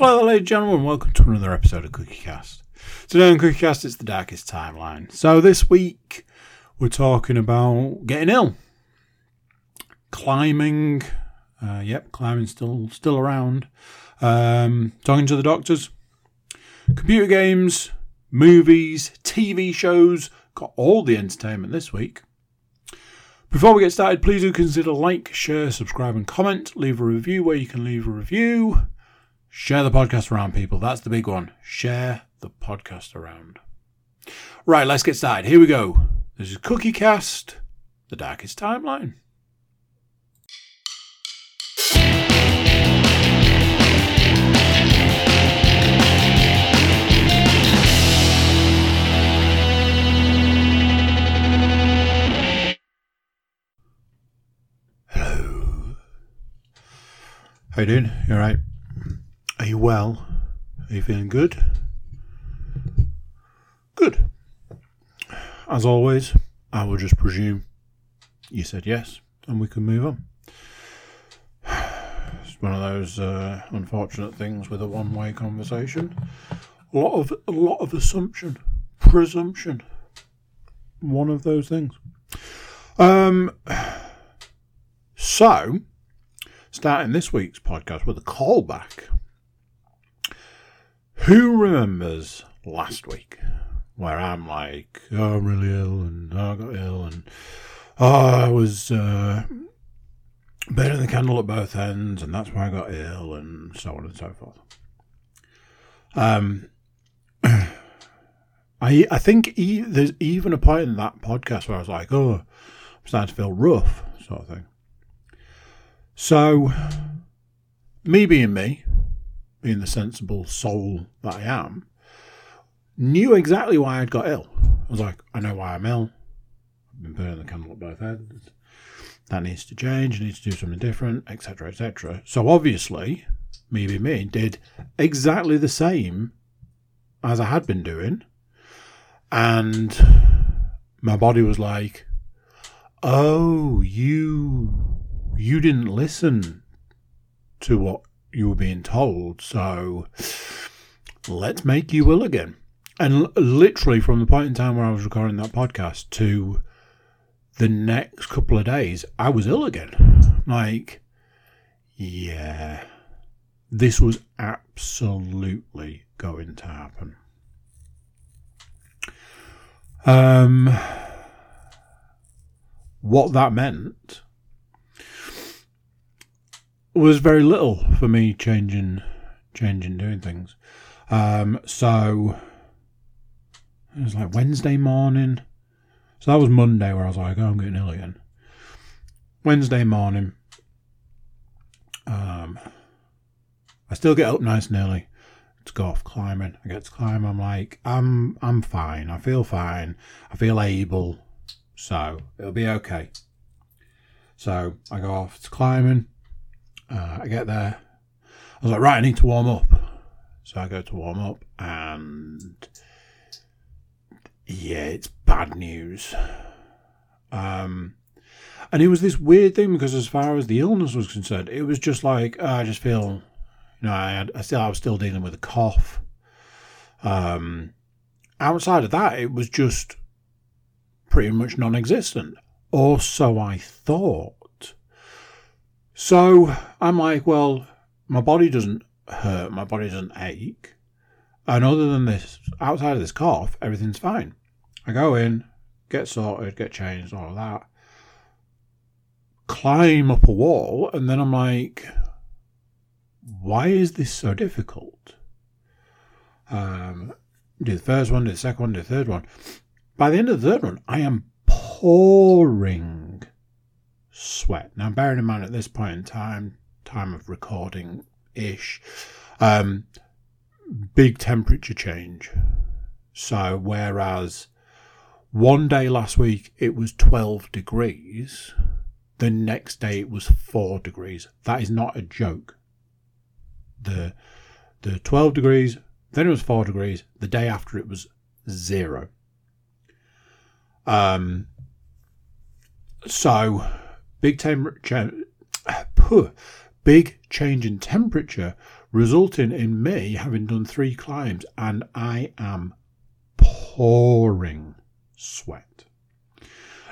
Hello, ladies and gentlemen, welcome to another episode of CookieCast. Today on CookieCast, it's the darkest timeline. So this week, we're talking about getting ill, climbing. Uh, yep, climbing still still around. Um, talking to the doctors, computer games, movies, TV shows. Got all the entertainment this week. Before we get started, please do consider like, share, subscribe, and comment. Leave a review where you can leave a review. Share the podcast around, people. That's the big one. Share the podcast around. Right, let's get started. Here we go. This is Cookie Cast, the darkest timeline. Hello. How you doing? You alright? Are you well? Are you feeling good? Good. As always, I will just presume you said yes, and we can move on. It's one of those uh, unfortunate things with a one-way conversation. A lot of a lot of assumption, presumption. One of those things. Um. So, starting this week's podcast with a callback. Who remembers last week where I'm like, oh, I'm really ill and oh, I got ill and oh, I was uh, burning the candle at both ends and that's why I got ill and so on and so forth. Um, I I think e- there's even a point in that podcast where I was like, oh, I'm starting to feel rough, sort of thing. So, me being me, being the sensible soul that I am, knew exactly why I'd got ill. I was like, I know why I'm ill. I've been burning the candle at both ends. That needs to change. I need to do something different, etc., etc. So obviously, me being me, did exactly the same as I had been doing, and my body was like, "Oh, you you didn't listen to what you were being told, so let's make you ill again. And literally, from the point in time where I was recording that podcast to the next couple of days, I was ill again. Like, yeah, this was absolutely going to happen. Um, what that meant was very little for me changing changing doing things. Um, so it was like Wednesday morning. So that was Monday where I was like, oh, I'm getting ill again. Wednesday morning. Um, I still get up nice and early to go off climbing. I get to climb. I'm like, I'm I'm fine. I feel fine. I feel able. So it'll be okay. So I go off to climbing. Uh, I get there. I was like, right, I need to warm up. So I go to warm up, and yeah, it's bad news. Um, and it was this weird thing because, as far as the illness was concerned, it was just like oh, I just feel, you know, I had, I still, I was still dealing with a cough. Um, outside of that, it was just pretty much non-existent, or so I thought. So I'm like, well, my body doesn't hurt, my body doesn't ache. And other than this, outside of this cough, everything's fine. I go in, get sorted, get changed, all of that. Climb up a wall, and then I'm like, why is this so difficult? Um, do the first one, do the second one, do the third one. By the end of the third one, I am pouring sweat. Now, bearing in mind at this point in time, time of recording ish, um, big temperature change. So, whereas one day last week it was 12 degrees, the next day it was 4 degrees. That is not a joke. The, the 12 degrees, then it was 4 degrees, the day after it was zero. Um, so, big temperature, big change in temperature resulting in me having done three climbs and I am pouring sweat.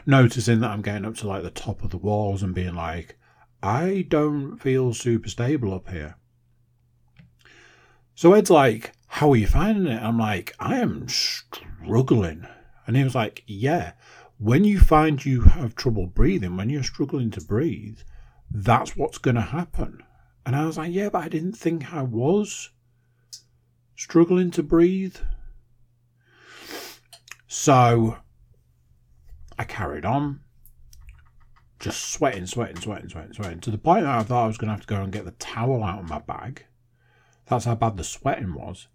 Noticing that I'm getting up to like the top of the walls and being like, I don't feel super stable up here. So Ed's like, How are you finding it? I'm like, I am struggling. And he was like, Yeah, when you find you have trouble breathing, when you're struggling to breathe, that's what's going to happen. And I was like, Yeah, but I didn't think I was struggling to breathe. So I carried on, just sweating, sweating, sweating, sweating, sweating, to the point that I thought I was going to have to go and get the towel out of my bag. That's how bad the sweating was.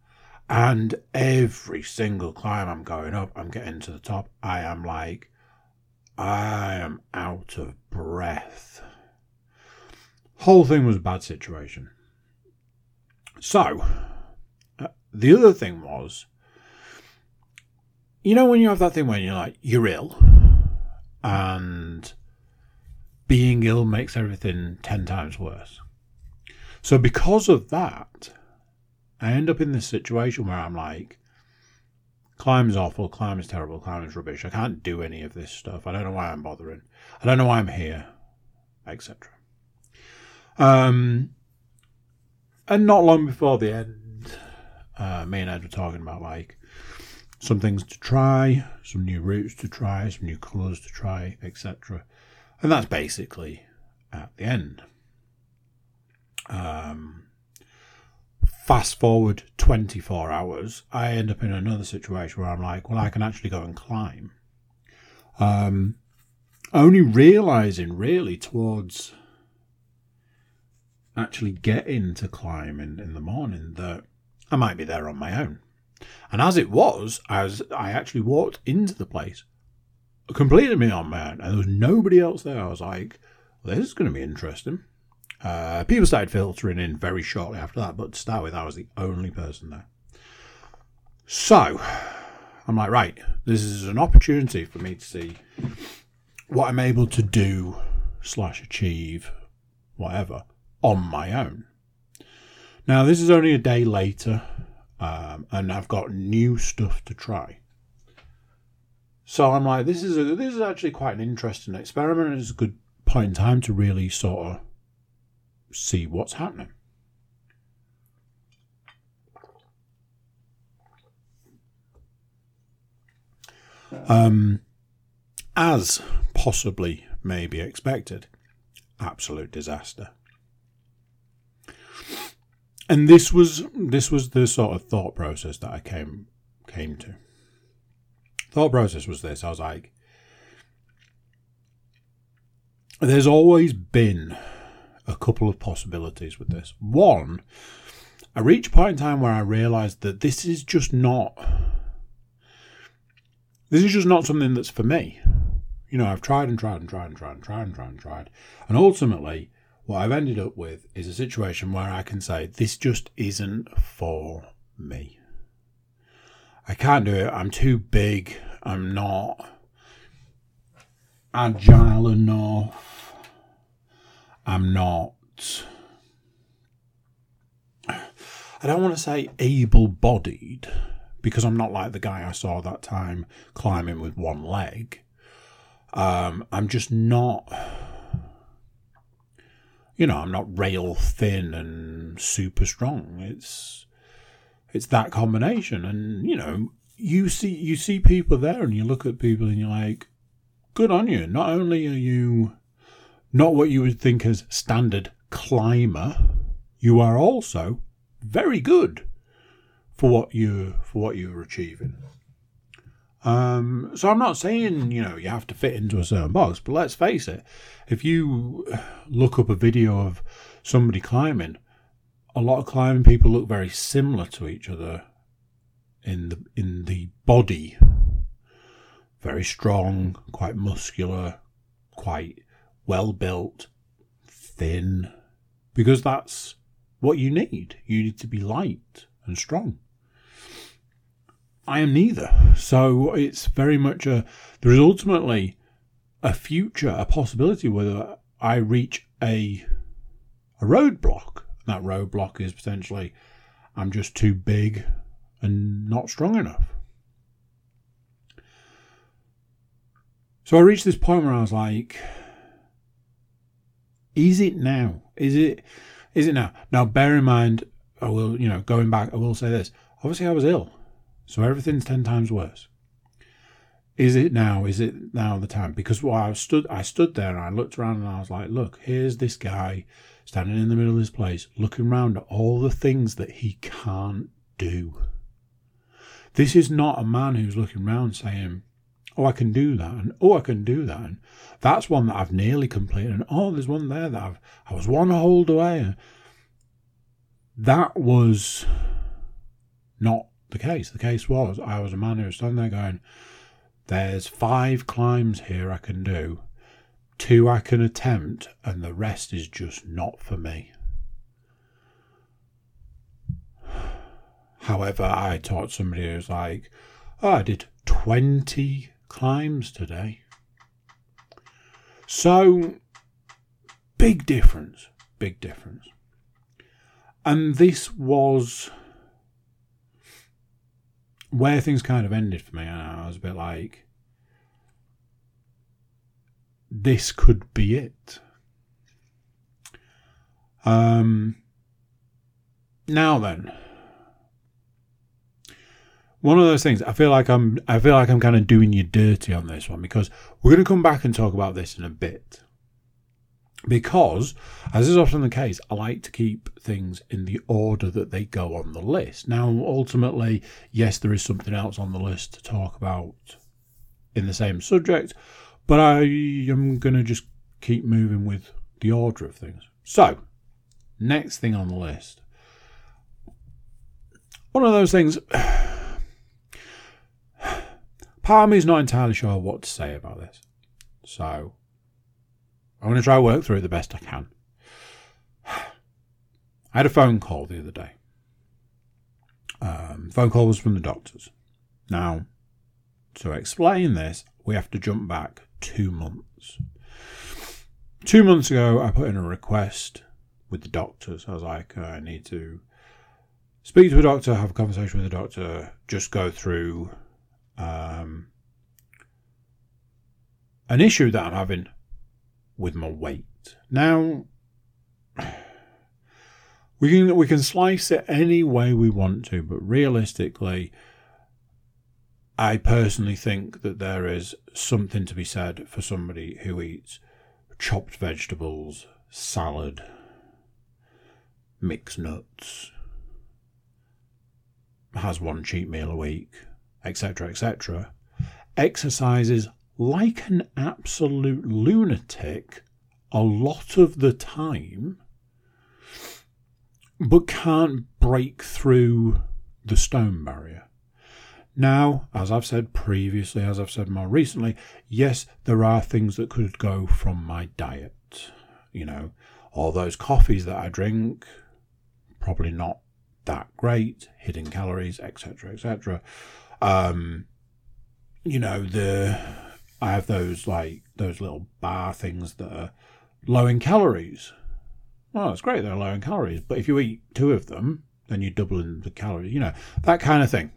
And every single climb I'm going up, I'm getting to the top, I am like, I am out of breath. Whole thing was a bad situation. So, uh, the other thing was, you know, when you have that thing when you're like, you're ill, and being ill makes everything 10 times worse. So, because of that, I end up in this situation where I'm like, climb is awful, climb is terrible, climb is rubbish. I can't do any of this stuff. I don't know why I'm bothering. I don't know why I'm here, etc. Um, and not long before the end, uh, me and Ed were talking about like some things to try, some new routes to try, some new colours to try, etc. And that's basically at the end. Um, fast forward 24 hours, I end up in another situation where I'm like, well, I can actually go and climb. Um, only realizing really towards actually getting to climb in, in the morning that I might be there on my own. And as it was, as I actually walked into the place, completely on my own, and there was nobody else there. I was like, well, this is going to be interesting. Uh, people started filtering in very shortly after that, but to start with, I was the only person there. So, I'm like, right, this is an opportunity for me to see what I'm able to do slash achieve, whatever, on my own. Now, this is only a day later um, and I've got new stuff to try. So I'm like, this is a, this is actually quite an interesting experiment. It's a good point in time to really sort of see what's happening. Um, as possibly may be expected, absolute disaster and this was this was the sort of thought process that I came came to. Thought process was this: I was like, there's always been a couple of possibilities with this. One, I reached a point in time where I realised that this is just not this is just not something that's for me. You know, I've tried and tried and tried and tried and tried and tried and tried, and ultimately what I've ended up with is a situation where I can say, this just isn't for me. I can't do it. I'm too big. I'm not agile enough. I'm not. I don't want to say able bodied because I'm not like the guy I saw that time climbing with one leg. Um, I'm just not you know, I'm not rail thin and super strong. It's it's that combination, and you know, you see you see people there, and you look at people, and you're like, good on you. Not only are you not what you would think as standard climber, you are also very good for what you for what you're achieving. Um, so I'm not saying you know you have to fit into a certain box, but let's face it, if you look up a video of somebody climbing, a lot of climbing people look very similar to each other in the in the body. Very strong, quite muscular, quite well built, thin, because that's what you need. You need to be light and strong. I am neither. So it's very much a. There is ultimately a future, a possibility whether I reach a a roadblock. That roadblock is potentially I'm just too big and not strong enough. So I reached this point where I was like, is it now? Is it is it now? Now bear in mind, I will, you know, going back, I will say this. Obviously I was ill. So everything's ten times worse. Is it now? Is it now the time? Because while I stood I stood there and I looked around and I was like, look, here's this guy standing in the middle of this place, looking around at all the things that he can't do. This is not a man who's looking around saying, Oh, I can do that, and oh, I can do that. And that's one that I've nearly completed, and oh, there's one there that I've I was one hold away. That was not the case. The case was I was a man who was standing there going, There's five climbs here I can do, two I can attempt, and the rest is just not for me. However, I taught somebody who was like, oh, I did 20 climbs today. So, big difference, big difference. And this was where things kind of ended for me. I was a bit like, this could be it. Um, now then, one of those things. I feel like I'm. I feel like I'm kind of doing you dirty on this one because we're going to come back and talk about this in a bit. Because, as is often the case, I like to keep things in the order that they go on the list. Now, ultimately, yes, there is something else on the list to talk about in the same subject, but I am going to just keep moving with the order of things. So, next thing on the list. One of those things part of me is not entirely sure what to say about this. So I'm going to try to work through it the best I can. I had a phone call the other day. Um, phone call was from the doctors. Now, to explain this, we have to jump back two months. Two months ago, I put in a request with the doctors. I was like, I need to speak to a doctor, have a conversation with a doctor, just go through um, an issue that I'm having with my weight. Now, we can we can slice it any way we want to, but realistically, I personally think that there is something to be said for somebody who eats chopped vegetables, salad, mixed nuts, has one cheat meal a week, etc., etc., exercises like an absolute lunatic a lot of the time, but can't break through the stone barrier. Now, as I've said previously, as I've said more recently, yes, there are things that could go from my diet. You know, all those coffees that I drink, probably not that great, hidden calories, etc., etc. Um, you know, the I have those like those little bar things that are low in calories. Well, it's great they're low in calories, but if you eat two of them, then you're doubling the calories. You know that kind of thing.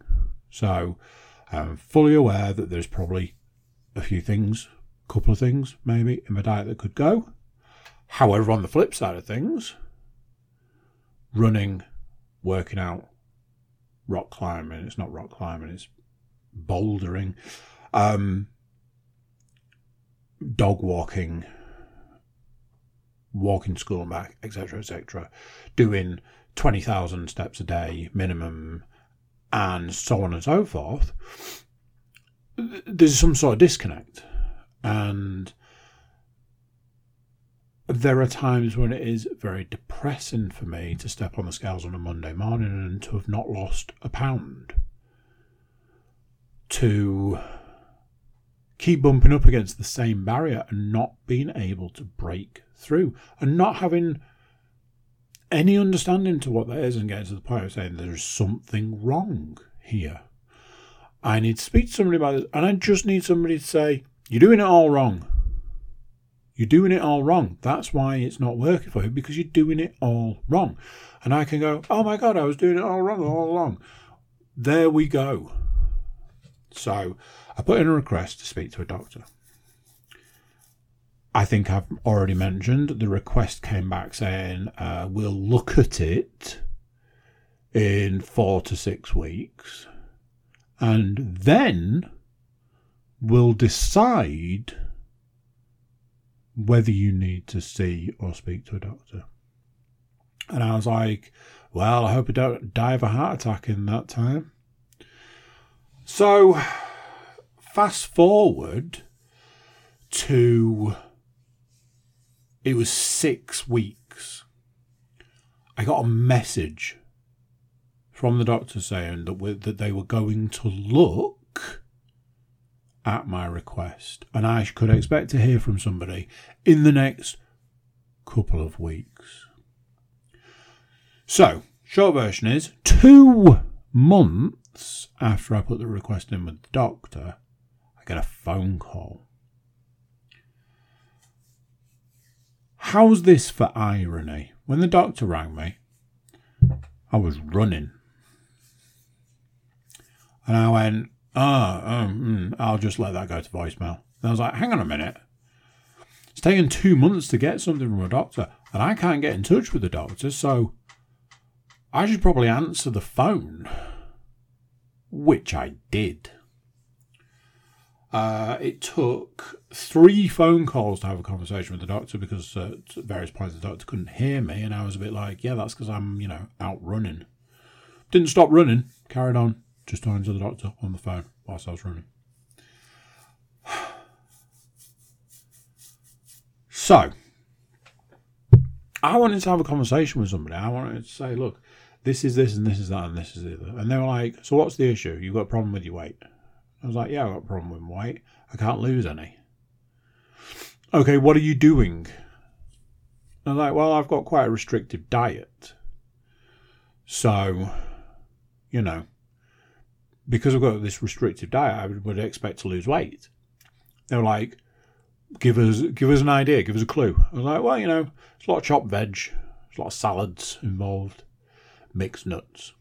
So I'm fully aware that there's probably a few things, a couple of things maybe in my diet that could go. However, on the flip side of things, running, working out, rock climbing, it's not rock climbing, it's bouldering, um, dog walking, walking to school and back, etc., etc., doing 20,000 steps a day minimum, and so on and so forth, there's some sort of disconnect. And there are times when it is very depressing for me to step on the scales on a Monday morning and to have not lost a pound to keep bumping up against the same barrier and not being able to break through and not having any understanding to what that is and getting to the point of saying there's something wrong here. I need to speak to somebody about this and I just need somebody to say, You're doing it all wrong. You're doing it all wrong. That's why it's not working for you because you're doing it all wrong. And I can go, oh my God, I was doing it all wrong all along. There we go. So I put in a request to speak to a doctor. I think I've already mentioned the request came back saying uh, we'll look at it in four to six weeks and then we'll decide whether you need to see or speak to a doctor. And I was like, well, I hope I don't die of a heart attack in that time. So, fast forward to it was six weeks. I got a message from the doctor saying that that they were going to look at my request, and I could expect to hear from somebody in the next couple of weeks. So, short version is two months after I put the request in with the doctor, I get a phone call. How's this for irony? When the doctor rang me, I was running. And I went, oh, um, mm, I'll just let that go to voicemail. And I was like, hang on a minute. It's taken two months to get something from a doctor, and I can't get in touch with the doctor, so I should probably answer the phone. Which I did. Uh, it took three phone calls to have a conversation with the doctor because uh, at various points the doctor couldn't hear me, and I was a bit like, "Yeah, that's because I'm, you know, out running." Didn't stop running, carried on, just talking to the doctor on the phone whilst I was running. So, I wanted to have a conversation with somebody. I wanted to say, "Look, this is this and this is that and this is the other," and they were like, "So what's the issue? You've got a problem with your weight?" I was like, yeah, I've got a problem with my weight. I can't lose any. Okay, what are you doing? I was like, well, I've got quite a restrictive diet. So, you know, because I've got this restrictive diet, I would, expect to lose weight. They were like, give us give us an idea, give us a clue. I was like, well, you know, it's a lot of chopped veg, it's a lot of salads involved, mixed nuts.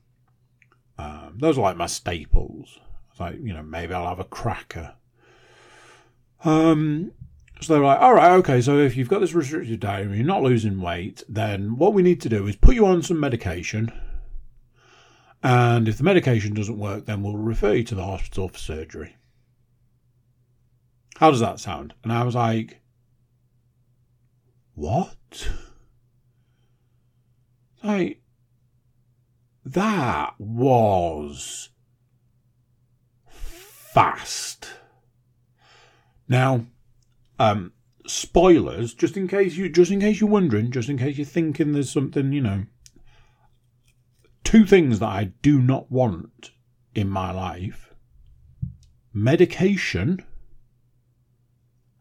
Um, those are like my staples like, you know, maybe I'll have a cracker. Um, so they're like, all right, okay, so if you've got this restricted diet and you're not losing weight, then what we need to do is put you on some medication. And if the medication doesn't work, then we'll refer you to the hospital for surgery. How does that sound? And I was like, what? Like, that was fast. Now, um, spoilers, just in case you just in case you're wondering, just in case you're thinking there's something, you know. Two things that I do not want in my life medication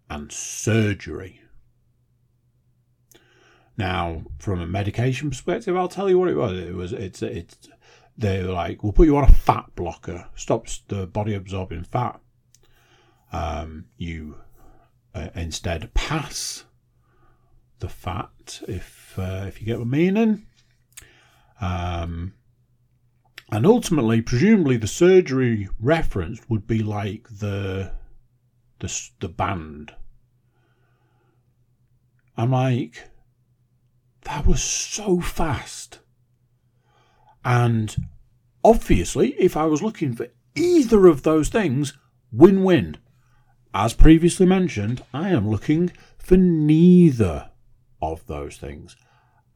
and surgery. Now, from a medication perspective, I'll tell you what it was. It was it's it's they were like, we'll put you on a fat blocker, stops the body absorbing fat. Um, you uh, instead pass the fat, if uh, if you get what I mean. Um, and ultimately, presumably, the surgery referenced would be like the the the band. I'm like, that was so fast. And obviously, if I was looking for either of those things, win win. As previously mentioned, I am looking for neither of those things.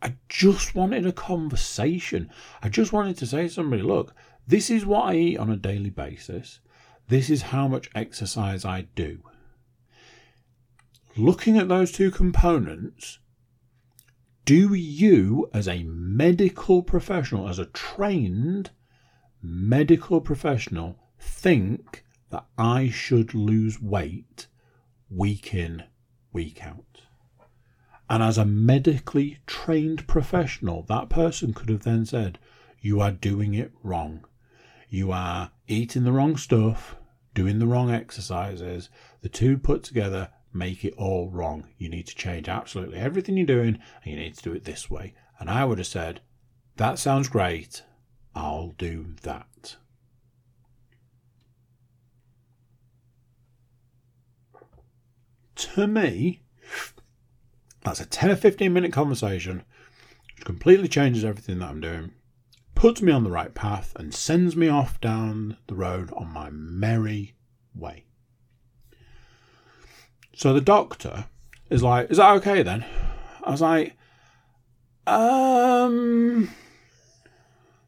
I just wanted a conversation. I just wanted to say to somebody, look, this is what I eat on a daily basis. This is how much exercise I do. Looking at those two components, do you, as a medical professional, as a trained medical professional, think that I should lose weight week in, week out? And as a medically trained professional, that person could have then said, You are doing it wrong. You are eating the wrong stuff, doing the wrong exercises. The two put together make it all wrong. You need to change absolutely everything you're doing and you need to do it this way. And I would have said, That sounds great. I'll do that. To me, that's a 10 or 15 minute conversation which completely changes everything that I'm doing, puts me on the right path, and sends me off down the road on my merry way. So the doctor is like, Is that okay then? I was like, Um.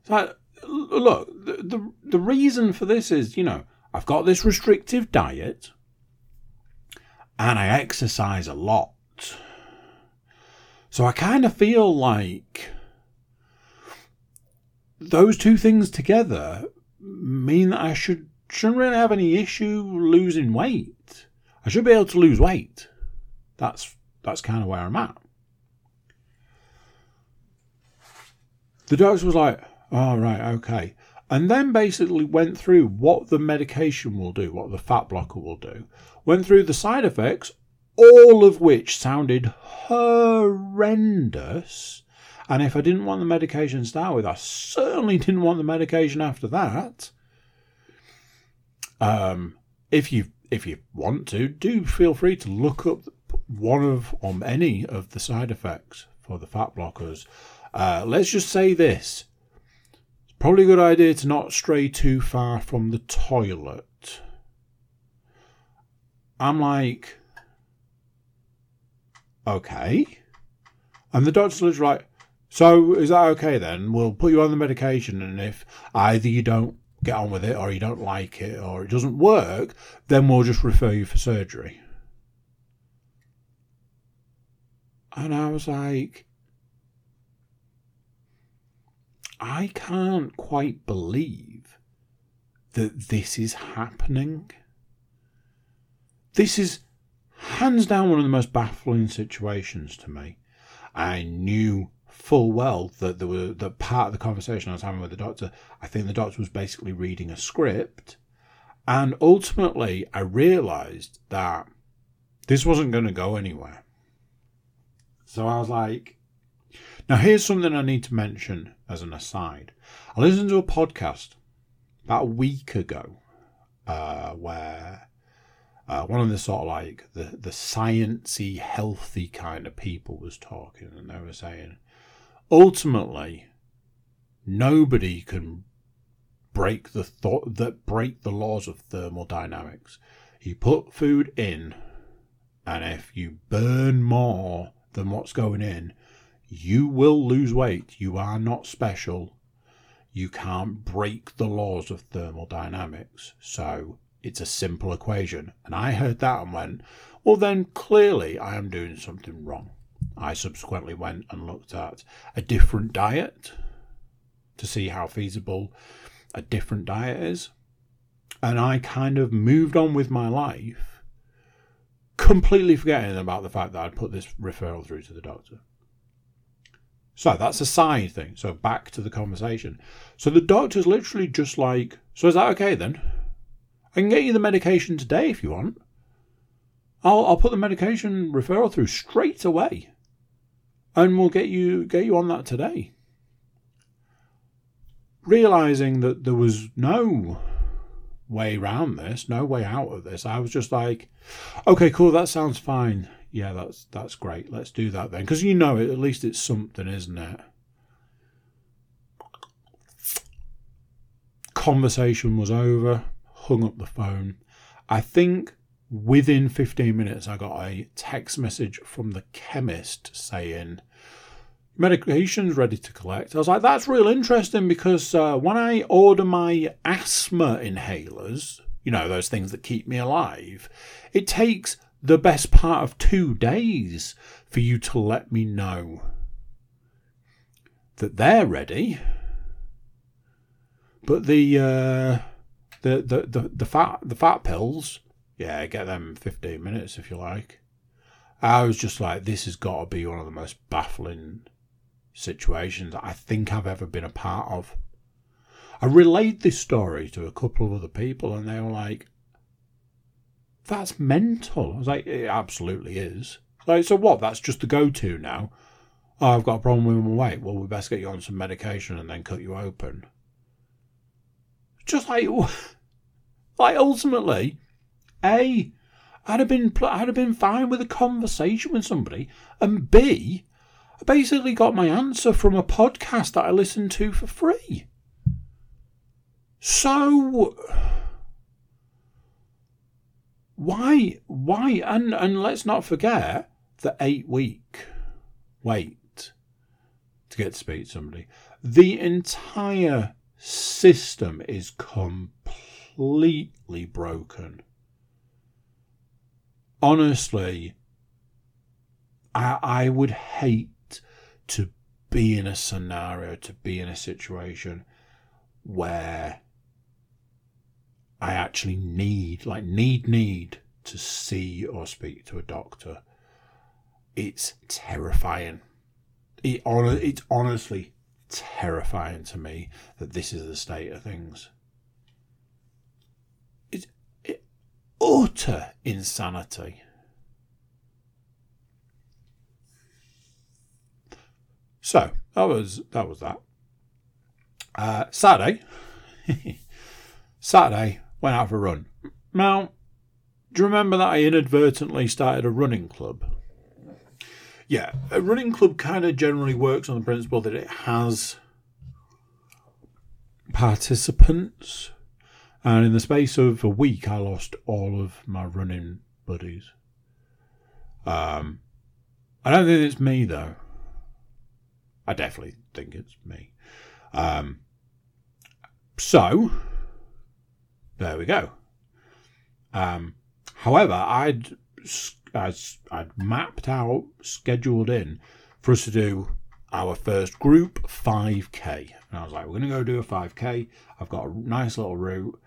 Like, look, the, the, the reason for this is, you know, I've got this restrictive diet and I exercise a lot. So I kind of feel like those two things together mean that I should shouldn't really have any issue losing weight. I should be able to lose weight. That's that's kind of where I'm at. The doctor was like, "Oh right, okay," and then basically went through what the medication will do, what the fat blocker will do. Went through the side effects, all of which sounded horrendous. And if I didn't want the medication to start with, I certainly didn't want the medication after that. Um, if you if you want to, do feel free to look up one of or any of the side effects for the fat blockers. Uh, let's just say this: it's probably a good idea to not stray too far from the toilet. I'm like, okay, and the doctor's literally like, so is that okay then? We'll put you on the medication, and if either you don't get on with it or you don't like it or it doesn't work, then we'll just refer you for surgery. And I was like, I can't quite believe that this is happening. This is hands down one of the most baffling situations to me. I knew full well that there were that part of the conversation I was having with the doctor, I think the doctor was basically reading a script. And ultimately I realized that this wasn't going to go anywhere. So I was like, now here's something I need to mention as an aside. I listened to a podcast about a week ago uh, where uh, one of the sort of like the the sciency, healthy kind of people was talking, and they were saying, ultimately, nobody can break the thought that break the laws of thermodynamics. You put food in, and if you burn more than what's going in, you will lose weight. You are not special. You can't break the laws of thermodynamics. So it's a simple equation. And I heard that and went, well, then clearly I am doing something wrong. I subsequently went and looked at a different diet to see how feasible a different diet is. And I kind of moved on with my life, completely forgetting about the fact that I'd put this referral through to the doctor. So that's a side thing. So back to the conversation. So the doctor's literally just like, So is that okay then? I can get you the medication today if you want. I'll I'll put the medication referral through straight away. And we'll get you get you on that today. Realizing that there was no way around this, no way out of this, I was just like, okay, cool, that sounds fine. Yeah, that's that's great. Let's do that then. Because you know it, at least it's something, isn't it? Conversation was over, hung up the phone. I think within 15 minutes, I got a text message from the chemist saying, Medication's ready to collect. I was like, that's real interesting because uh, when I order my asthma inhalers, you know, those things that keep me alive, it takes the best part of two days for you to let me know that they're ready. But the uh, the, the the the fat the fat pills, yeah, get them fifteen minutes if you like. I was just like, this has got to be one of the most baffling situations I think I've ever been a part of. I relayed this story to a couple of other people, and they were like, that's mental. I was like, it absolutely is. Like, so what? That's just the go-to now. Oh, I've got a problem with my weight. Well, we best get you on some medication and then cut you open. Just like, like ultimately, a, I'd have been, I'd have been fine with a conversation with somebody, and b, I basically got my answer from a podcast that I listened to for free. So why why and and let's not forget the eight week wait to get to speak to somebody. The entire system is completely broken. Honestly, I I would hate to be in a scenario, to be in a situation where I actually need, like, need, need to see or speak to a doctor. It's terrifying. It, it's honestly terrifying to me that this is the state of things. It's it, utter insanity. So that was that was that. Uh, Saturday, Saturday went out for a run. Now, do you remember that I inadvertently started a running club? Yeah, a running club kind of generally works on the principle that it has participants. And in the space of a week, I lost all of my running buddies. Um, I don't think it's me, though. I definitely think it's me. Um, so, there we go. Um, however, I'd, I'd, I'd mapped out, scheduled in for us to do our first group 5k. And I was like, we're going to go do a 5k. I've got a nice little route.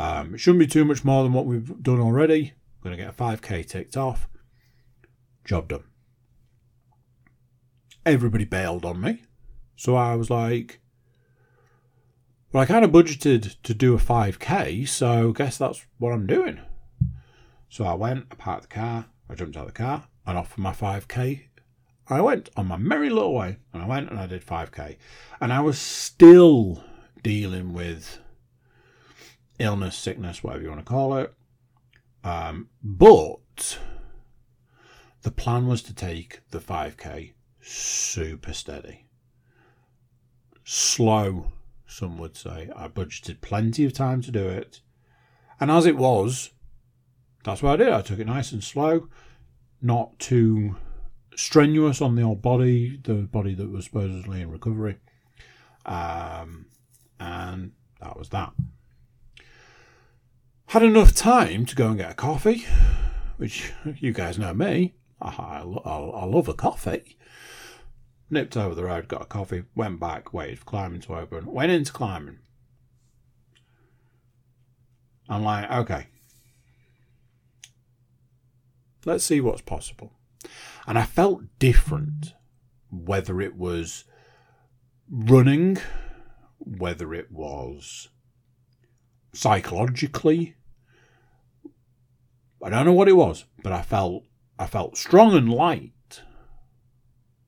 Um, it shouldn't be too much more than what we've done already. I'm going to get a 5k ticked off. Job done. Everybody bailed on me. So I was like, well, I kind of budgeted to do a 5k, so guess that's what I'm doing. So I went, I parked the car, I jumped out of the car, and off for my 5k. I went on my merry little way, and I went and I did 5k. And I was still dealing with illness, sickness, whatever you want to call it. Um, but the plan was to take the 5k super steady, slow some would say. I budgeted plenty of time to do it. And as it was, that's what I did. I took it nice and slow, not too strenuous on the old body, the body that was supposedly in recovery. Um, and that was that. Had enough time to go and get a coffee, which you guys know me. I, I, I love a coffee nipped over the road, got a coffee, went back, waited for climbing to open, went into climbing. I'm like, okay, let's see what's possible. And I felt different, whether it was running, whether it was psychologically. I don't know what it was, but I felt I felt strong and light,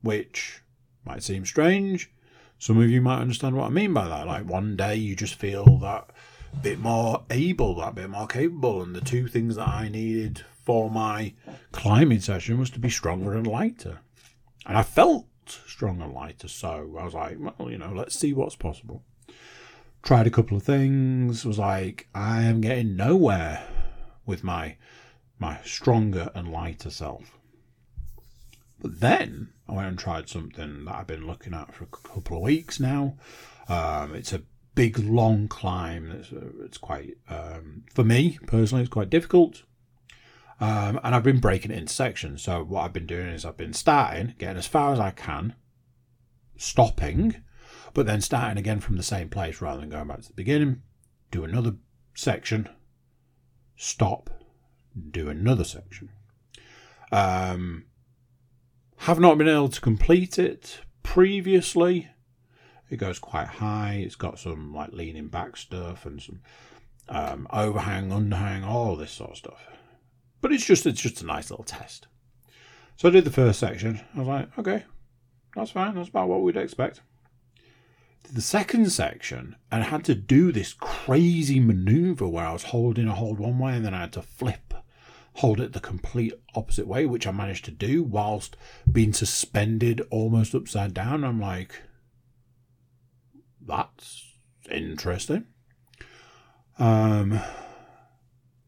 which might seem strange. Some of you might understand what I mean by that. Like one day you just feel that bit more able, that bit more capable. And the two things that I needed for my climbing session was to be stronger and lighter. And I felt stronger and lighter. So I was like, well, you know, let's see what's possible. Tried a couple of things, was like, I am getting nowhere with my my stronger and lighter self. But then I went and tried something that I've been looking at for a couple of weeks now. Um, it's a big, long climb. It's, uh, it's quite, um, for me personally, it's quite difficult. Um, and I've been breaking it into sections. So what I've been doing is I've been starting, getting as far as I can, stopping, but then starting again from the same place rather than going back to the beginning. Do another section, stop, do another section. Um, have not been able to complete it previously. It goes quite high. It's got some like leaning back stuff and some um, overhang, underhang, all this sort of stuff. but it's just it's just a nice little test. So I did the first section. I was like, okay, that's fine. That's about what we'd expect. Did the second section and I had to do this crazy maneuver where I was holding a hold one way and then I had to flip, hold it the complete opposite way, which I managed to do whilst being suspended almost upside down. I'm like, that's interesting. Um,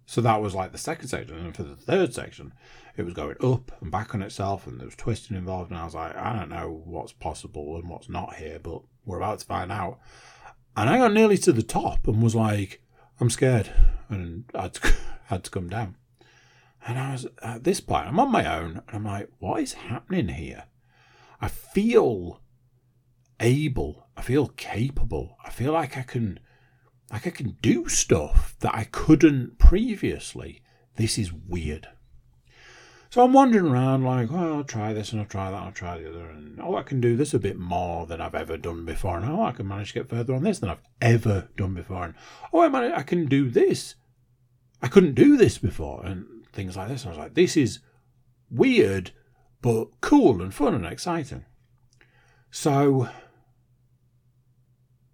so that was like the second section, and for the third section, it was going up and back on itself, and there was twisting involved. And I was like, I don't know what's possible and what's not here, but we're about to find out. And I got nearly to the top and was like, I'm scared, and I had to, had to come down. And I was at this point, I'm on my own, and I'm like, what is happening here? I feel able. I feel capable. I feel like I can, like I can do stuff that I couldn't previously. This is weird. So I'm wandering around like, oh, I'll try this and I'll try that, and I'll try the other, and oh, I can do this a bit more than I've ever done before, and oh, I can manage to get further on this than I've ever done before, and oh, I manage, I can do this. I couldn't do this before, and things like this. And I was like, this is weird, but cool and fun and exciting. So,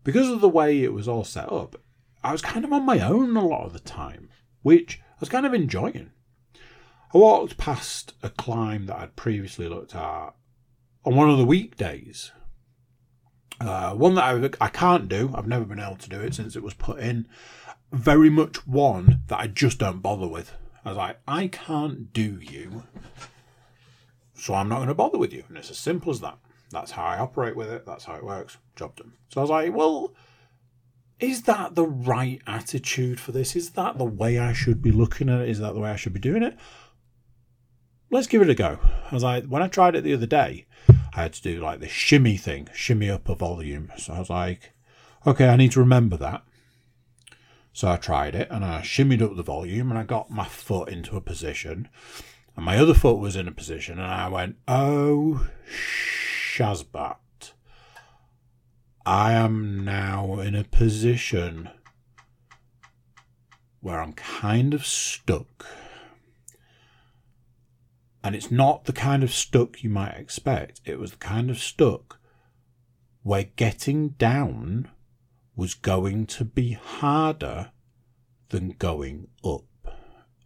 because of the way it was all set up, I was kind of on my own a lot of the time, which I was kind of enjoying. I walked past a climb that I'd previously looked at on one of the weekdays. Uh, one that I, I can't do. I've never been able to do it since it was put in. Very much one that I just don't bother with. I was like, I can't do you, so I'm not going to bother with you. And it's as simple as that. That's how I operate with it. That's how it works. Job done. So I was like, well, is that the right attitude for this? Is that the way I should be looking at it? Is that the way I should be doing it? let's give it a go. I was like, when I tried it the other day, I had to do like the shimmy thing, shimmy up a volume. So I was like, okay, I need to remember that. So I tried it and I shimmied up the volume and I got my foot into a position and my other foot was in a position and I went, oh, Shazbot. I am now in a position where I'm kind of stuck and it's not the kind of stuck you might expect. It was the kind of stuck where getting down was going to be harder than going up.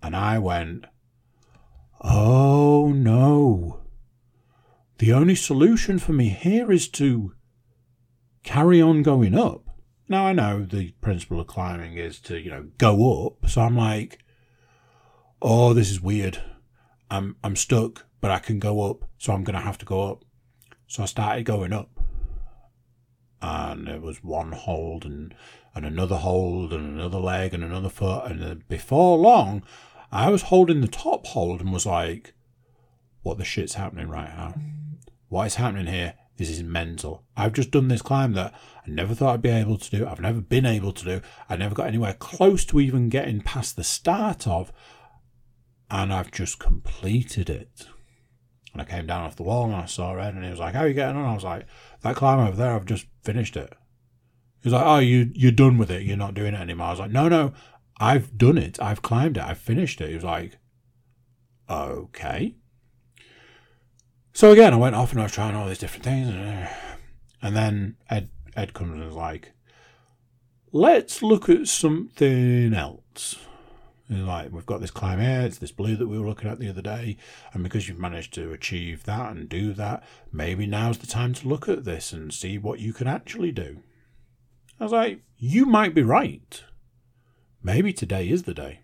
And I went, oh no. The only solution for me here is to carry on going up. Now I know the principle of climbing is to, you know, go up. So I'm like, oh, this is weird. I'm I'm stuck, but I can go up, so I'm gonna have to go up. So I started going up, and it was one hold and and another hold and another leg and another foot, and before long, I was holding the top hold and was like, "What the shit's happening right now? What is happening here? This is mental. I've just done this climb that I never thought I'd be able to do. I've never been able to do. I never got anywhere close to even getting past the start of and I've just completed it. And I came down off the wall and I saw Ed and he was like, How are you getting on? I was like, That climb over there, I've just finished it. He was like, Oh, you you're done with it, you're not doing it anymore. I was like, No, no, I've done it, I've climbed it, I've finished it. He was like, Okay. So again, I went off and I was trying all these different things, and then Ed Ed comes and is like, "Let's look at something else." Like we've got this climb here, it's this blue that we were looking at the other day, and because you've managed to achieve that and do that, maybe now's the time to look at this and see what you can actually do. I was like, you might be right. Maybe today is the day.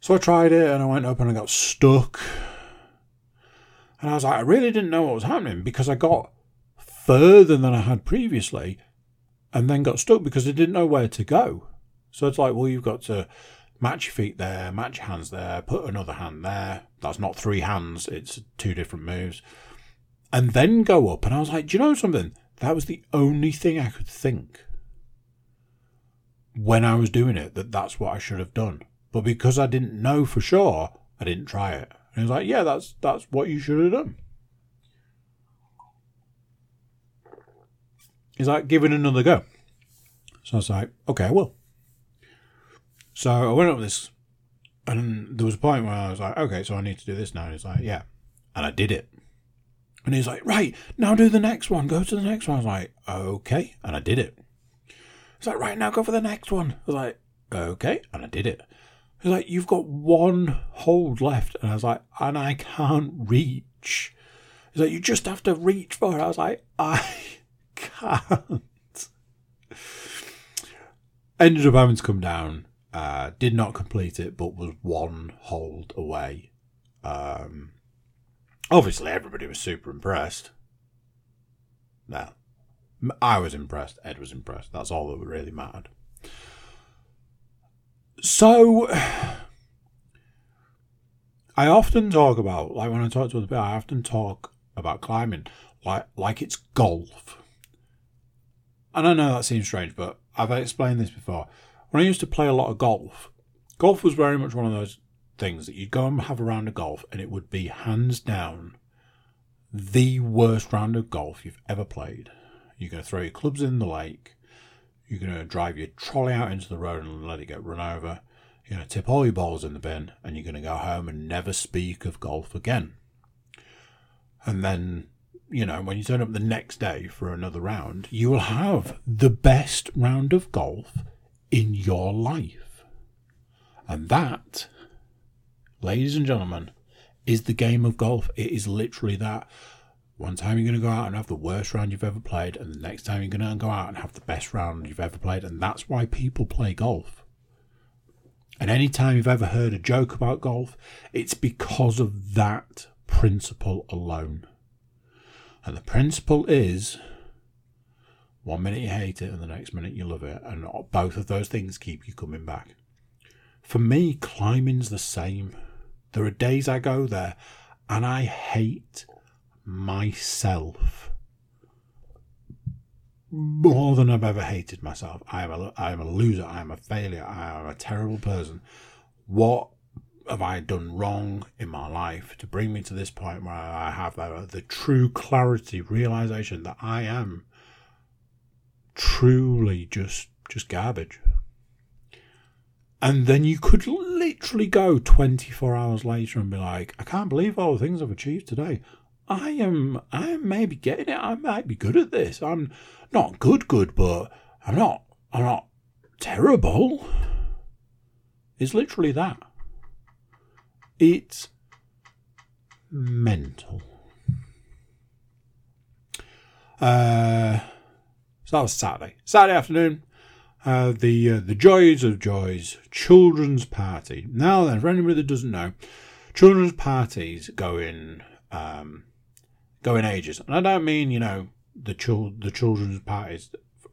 So I tried it and I went up and I got stuck. And I was like, I really didn't know what was happening because I got further than I had previously and then got stuck because I didn't know where to go. So it's like, well, you've got to match your feet there, match your hands there, put another hand there. That's not three hands, it's two different moves. And then go up. And I was like, do you know something? That was the only thing I could think when I was doing it that that's what I should have done. But because I didn't know for sure, I didn't try it. And he was like, yeah, that's that's what you should have done. He's like, give it another go. So I was like, okay, I will. So I went up with this And there was a point where I was like, okay, so I need to do this now. And he's like, yeah. And I did it. And he's like, right, now do the next one. Go to the next one. I was like, okay. And I did it. He's like, right, now go for the next one. I was like, okay. And I did it. He's like, you've got one hold left. And I was like, and I can't reach. He's like, you just have to reach for it. I was like, I can't. Ended up having to come down. Uh, did not complete it, but was one hold away. Um, obviously, everybody was super impressed. No, I was impressed. Ed was impressed. That's all that really mattered. So, I often talk about, like when I talk to other people, I often talk about climbing like like it's golf. And I know that seems strange, but I've explained this before. When I used to play a lot of golf, golf was very much one of those things that you'd go and have a round of golf, and it would be hands down the worst round of golf you've ever played. You're going to throw your clubs in the lake. You're going to drive your trolley out into the road and let it get run over. You're going to tip all your balls in the bin, and you're going to go home and never speak of golf again. And then, you know, when you turn up the next day for another round, you will have the best round of golf in your life. And that, ladies and gentlemen, is the game of golf. It is literally that. One time you're going to go out and have the worst round you've ever played, and the next time you're going to go out and have the best round you've ever played. And that's why people play golf. And any time you've ever heard a joke about golf, it's because of that principle alone. And the principle is one minute you hate it and the next minute you love it. And both of those things keep you coming back. For me, climbing's the same. There are days I go there and I hate myself more than I've ever hated myself. I am a, I am a loser. I am a failure. I am a terrible person. What have I done wrong in my life to bring me to this point where I have the, the true clarity, realization that I am truly just just garbage. And then you could literally go 24 hours later and be like, I can't believe all the things I've achieved today. I am I am maybe getting it. I might be good at this. I'm not good good, but I'm not I'm not terrible. It's literally that. It's mental. Uh, so that was Saturday. Saturday afternoon, uh, the uh, the joys of joys children's party. Now then, for anybody that doesn't know, children's parties go in um, go in ages, and I don't mean you know the chil- the children's parties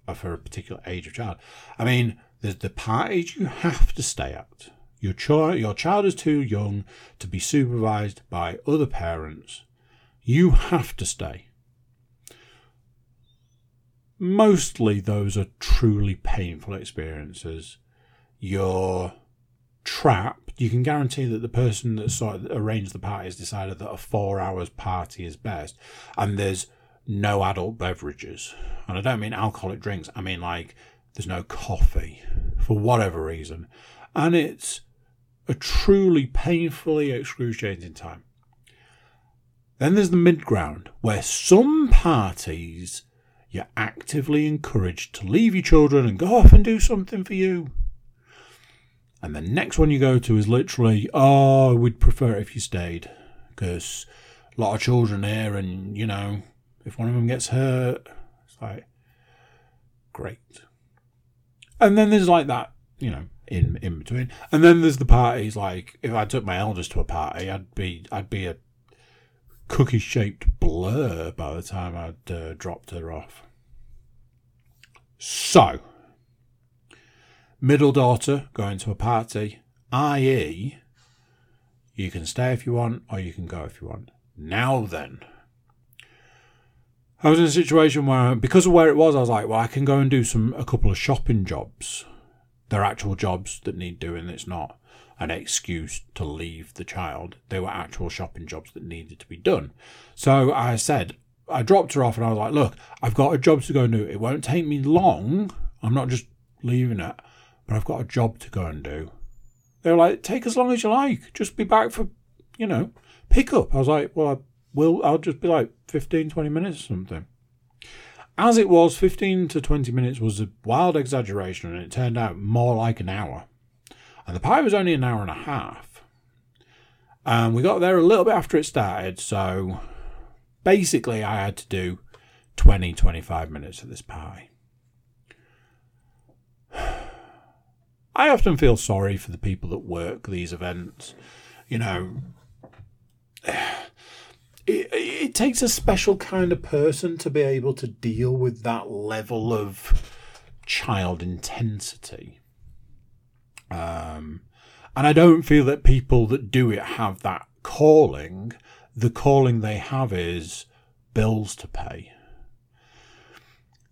are for a particular age of child. I mean there's the parties you have to stay at. Your child, your child is too young to be supervised by other parents. You have to stay. Mostly, those are truly painful experiences. You're trapped. You can guarantee that the person that sort of arranged the party has decided that a four hours party is best, and there's no adult beverages. And I don't mean alcoholic drinks. I mean like there's no coffee for whatever reason, and it's a truly painfully excruciating time. Then there's the mid ground, where some parties you're actively encouraged to leave your children and go off and do something for you. And the next one you go to is literally, oh, we'd prefer if you stayed, because a lot of children here, and you know, if one of them gets hurt, it's like, great. And then there's like that, you know, in in between. And then there's the parties. Like if I took my eldest to a party, I'd be I'd be a cookie shaped blur by the time I'd uh, dropped her off. So, middle daughter going to a party, i.e., you can stay if you want or you can go if you want. Now then. I was in a situation where, because of where it was, I was like, well, I can go and do some a couple of shopping jobs they're actual jobs that need doing. It's not an excuse to leave the child. They were actual shopping jobs that needed to be done. So I said, I dropped her off and I was like, look, I've got a job to go and do. It won't take me long. I'm not just leaving it, but I've got a job to go and do. They were like, take as long as you like. Just be back for, you know, pick up. I was like, well, I will, I'll just be like 15, 20 minutes or something. As it was, 15 to 20 minutes was a wild exaggeration, and it turned out more like an hour. And the pie was only an hour and a half. And we got there a little bit after it started, so basically I had to do 20, 25 minutes of this pie. I often feel sorry for the people that work these events. You know, it, it takes a special kind of person to be able to deal with that level of child intensity. Um, and I don't feel that people that do it have that calling. The calling they have is bills to pay.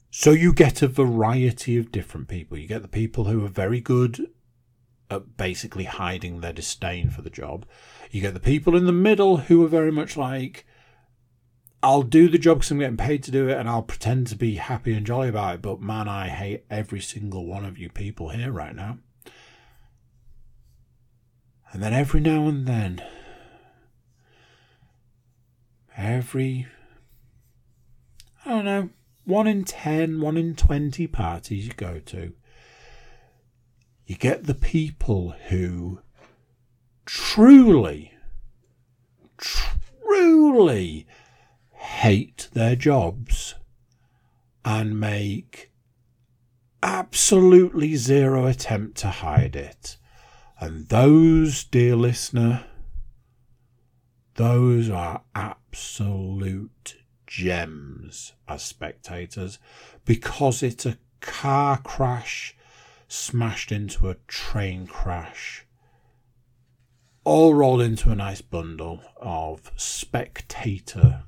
So you get a variety of different people. You get the people who are very good at basically hiding their disdain for the job. You get the people in the middle who are very much like, I'll do the job because I'm getting paid to do it and I'll pretend to be happy and jolly about it. But man, I hate every single one of you people here right now. And then every now and then, every, I don't know, one in ten, one in 20 parties you go to, you get the people who truly, truly hate their jobs and make absolutely zero attempt to hide it. And those, dear listener, those are absolute gems as spectators because it's a car crash smashed into a train crash, all rolled into a nice bundle of spectator.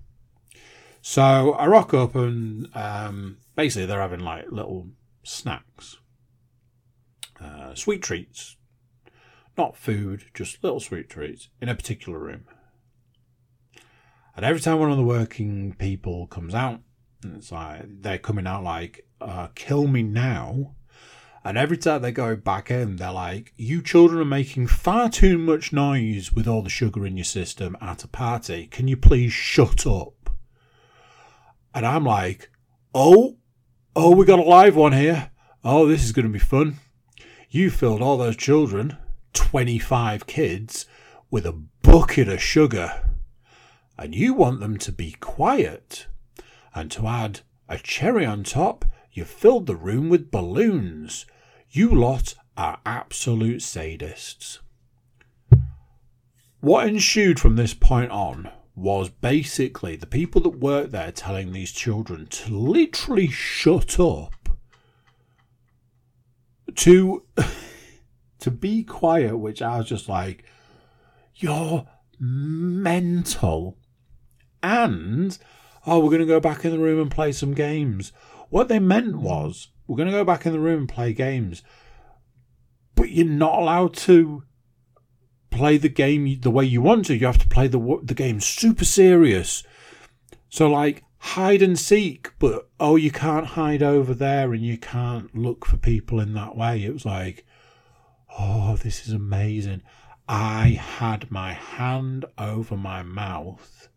So I rock up and um, basically they're having like little snacks, uh, sweet treats, not food, just little sweet treats in a particular room. And every time one of the working people comes out, it's like they're coming out like, uh, "Kill me now," And every time they go back in, they're like, You children are making far too much noise with all the sugar in your system at a party. Can you please shut up? And I'm like, Oh, oh, we got a live one here. Oh, this is going to be fun. You filled all those children, 25 kids, with a bucket of sugar. And you want them to be quiet. And to add a cherry on top, you filled the room with balloons. You lot are absolute sadists. What ensued from this point on was basically the people that worked there telling these children to literally shut up, to to be quiet, which I was just like, you're mental, and oh, we're going to go back in the room and play some games. What they meant was, we're going to go back in the room and play games, but you're not allowed to play the game the way you want to. You have to play the the game super serious. So like hide and seek, but oh, you can't hide over there and you can't look for people in that way. It was like, oh, this is amazing. I had my hand over my mouth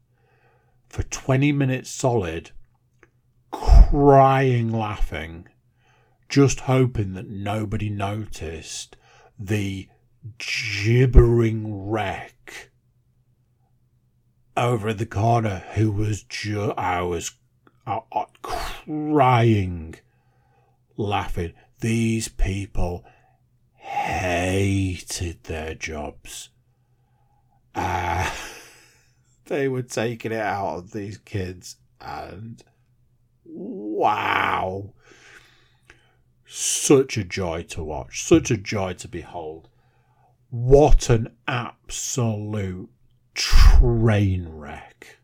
for 20 minutes solid crying laughing, just hoping that nobody noticed the gibbering wreck over in the corner who was just, I was uh, uh, crying, laughing. These people hated their jobs. Uh, they were taking it out of these kids and wow. Such a joy to watch, such a joy to behold. What an absolute train wreck.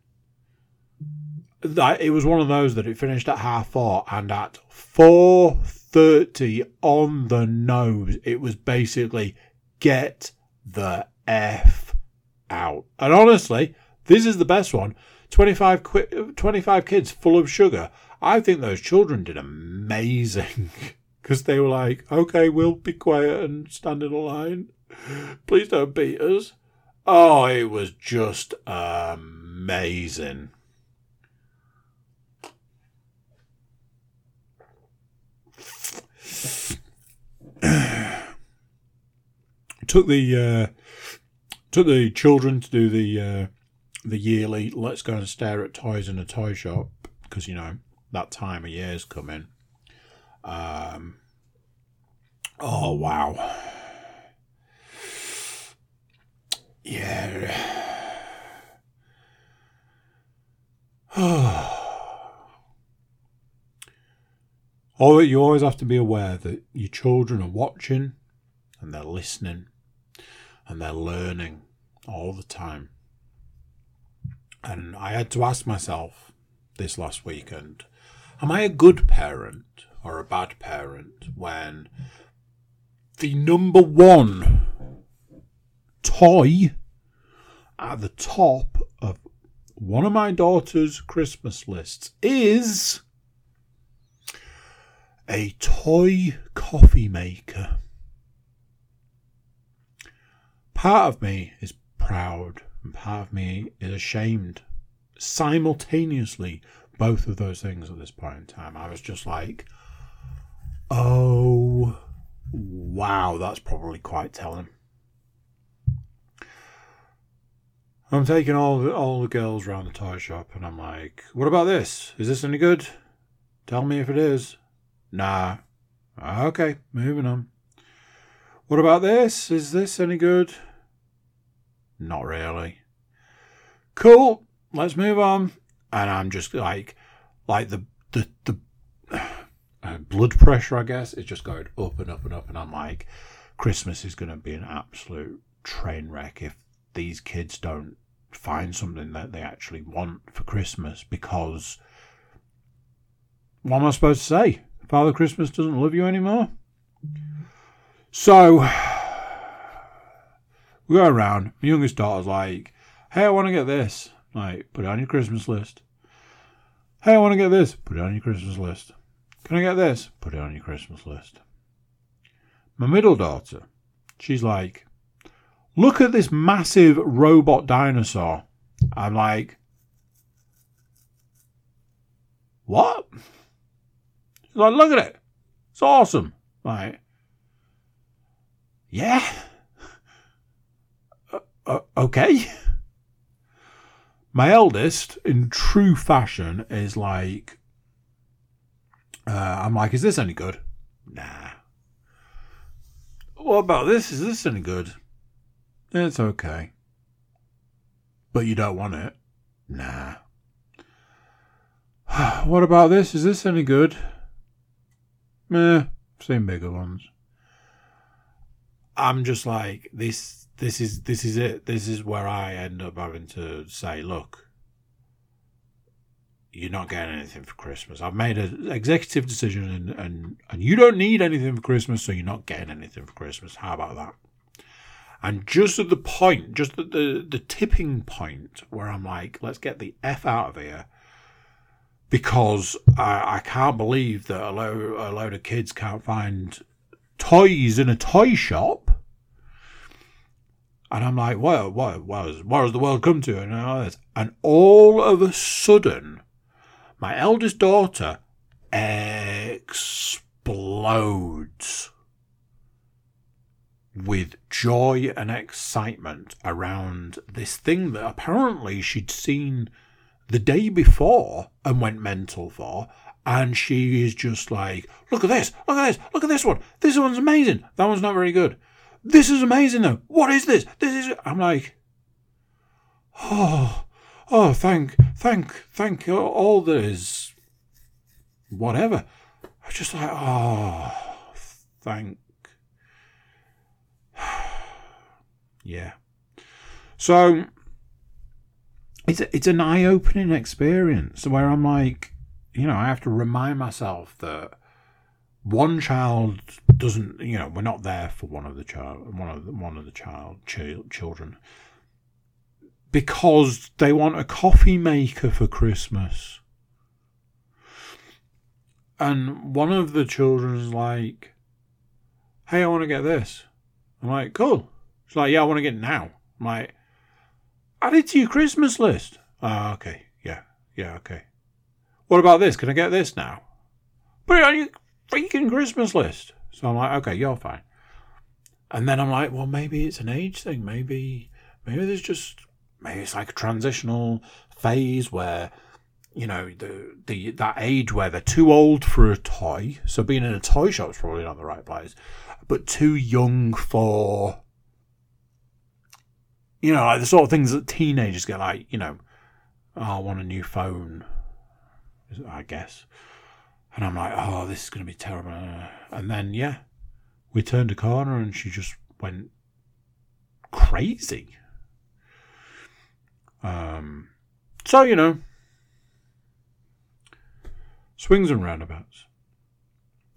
That it was one of those that it finished at half four and at four thirty on the nose, it was basically get the F out. And honestly, this is the best one. 25, qu- 25 kids full of sugar. I think those children did amazing because they were like, okay, we'll be quiet and stand in a line. Please don't beat us. Oh, it was just amazing. Took the uh, took the children to do the uh, the yearly let's go and stare at toys in a toy shop because you know that time of year is coming. Um, oh wow, yeah. Oh, you always have to be aware that your children are watching and they're listening and they're learning all the time. And I had to ask myself this last weekend am I a good parent or a bad parent when the number one toy at the top of one of my daughter's Christmas lists is a toy coffee maker. Part of me is proud and part of me is ashamed. Simultaneously, both of those things at this point in time. I was just like, oh, wow, that's probably quite telling. I'm taking all the, all the girls around the toy shop and I'm like, what about this? Is this any good? Tell me if it is. Nah. Ah, okay, moving on. What about this? Is this any good? Not really. Cool. Let's move on. And I'm just like, like the the the uh, blood pressure, I guess, is just going up and up and up. And I'm like, Christmas is going to be an absolute train wreck if these kids don't find something that they actually want for Christmas. Because what am I supposed to say? Father Christmas doesn't love you anymore. So we go around. My youngest daughter's like, "Hey, I want to get this." Like, put it on your Christmas list. Hey, I want to get this. Put it on your Christmas list. Can I get this? Put it on your Christmas list. My middle daughter, she's like, "Look at this massive robot dinosaur." I'm like, "What?" She's like, "Look at it. It's awesome." Like, yeah uh, okay. My eldest, in true fashion, is like, uh, I'm like, is this any good? Nah. What about this? Is this any good? It's okay. But you don't want it? Nah. what about this? Is this any good? Meh, seen bigger ones. I'm just like, this this is this is it. This is where I end up having to say, look, you're not getting anything for Christmas. I've made an executive decision, and and and you don't need anything for Christmas, so you're not getting anything for Christmas. How about that? And just at the point, just at the the tipping point where I'm like, let's get the f out of here, because I, I can't believe that a load, a load of kids can't find toys in a toy shop and I'm like, what, what, what, what has the world come to? And all of a sudden, my eldest daughter explodes with joy and excitement around this thing that apparently she'd seen the day before and went mental for. And she is just like, look at this, look at this, look at this one. This one's amazing. That one's not very good. This is amazing though. What is this? This is. I'm like, oh, oh, thank, thank, thank all this, whatever. I was just like, oh, thank. yeah. So it's a, it's an eye opening experience where I'm like, you know, I have to remind myself that one child doesn't you know we're not there for one of the child one of the, one of the child ch- children because they want a coffee maker for christmas and one of the children's like hey i want to get this i'm like cool She's like, yeah, I want to get it now. I'm like, add it to your Christmas list. Ah, okay. Yeah. Yeah, okay. What about this? Can I get this now? Put it on your freaking Christmas list. So I'm like, okay, you're fine. And then I'm like, well, maybe it's an age thing. Maybe, maybe there's just, maybe it's like a transitional phase where, you know, the the that age where they're too old for a toy. So being in a toy shop is probably not the right place, but too young for, you know, like the sort of things that teenagers get, like, you know, oh, I want a new phone, I guess. And I'm like, oh, this is going to be terrible. And then, yeah, we turned a corner and she just went crazy. Um, so, you know, swings and roundabouts.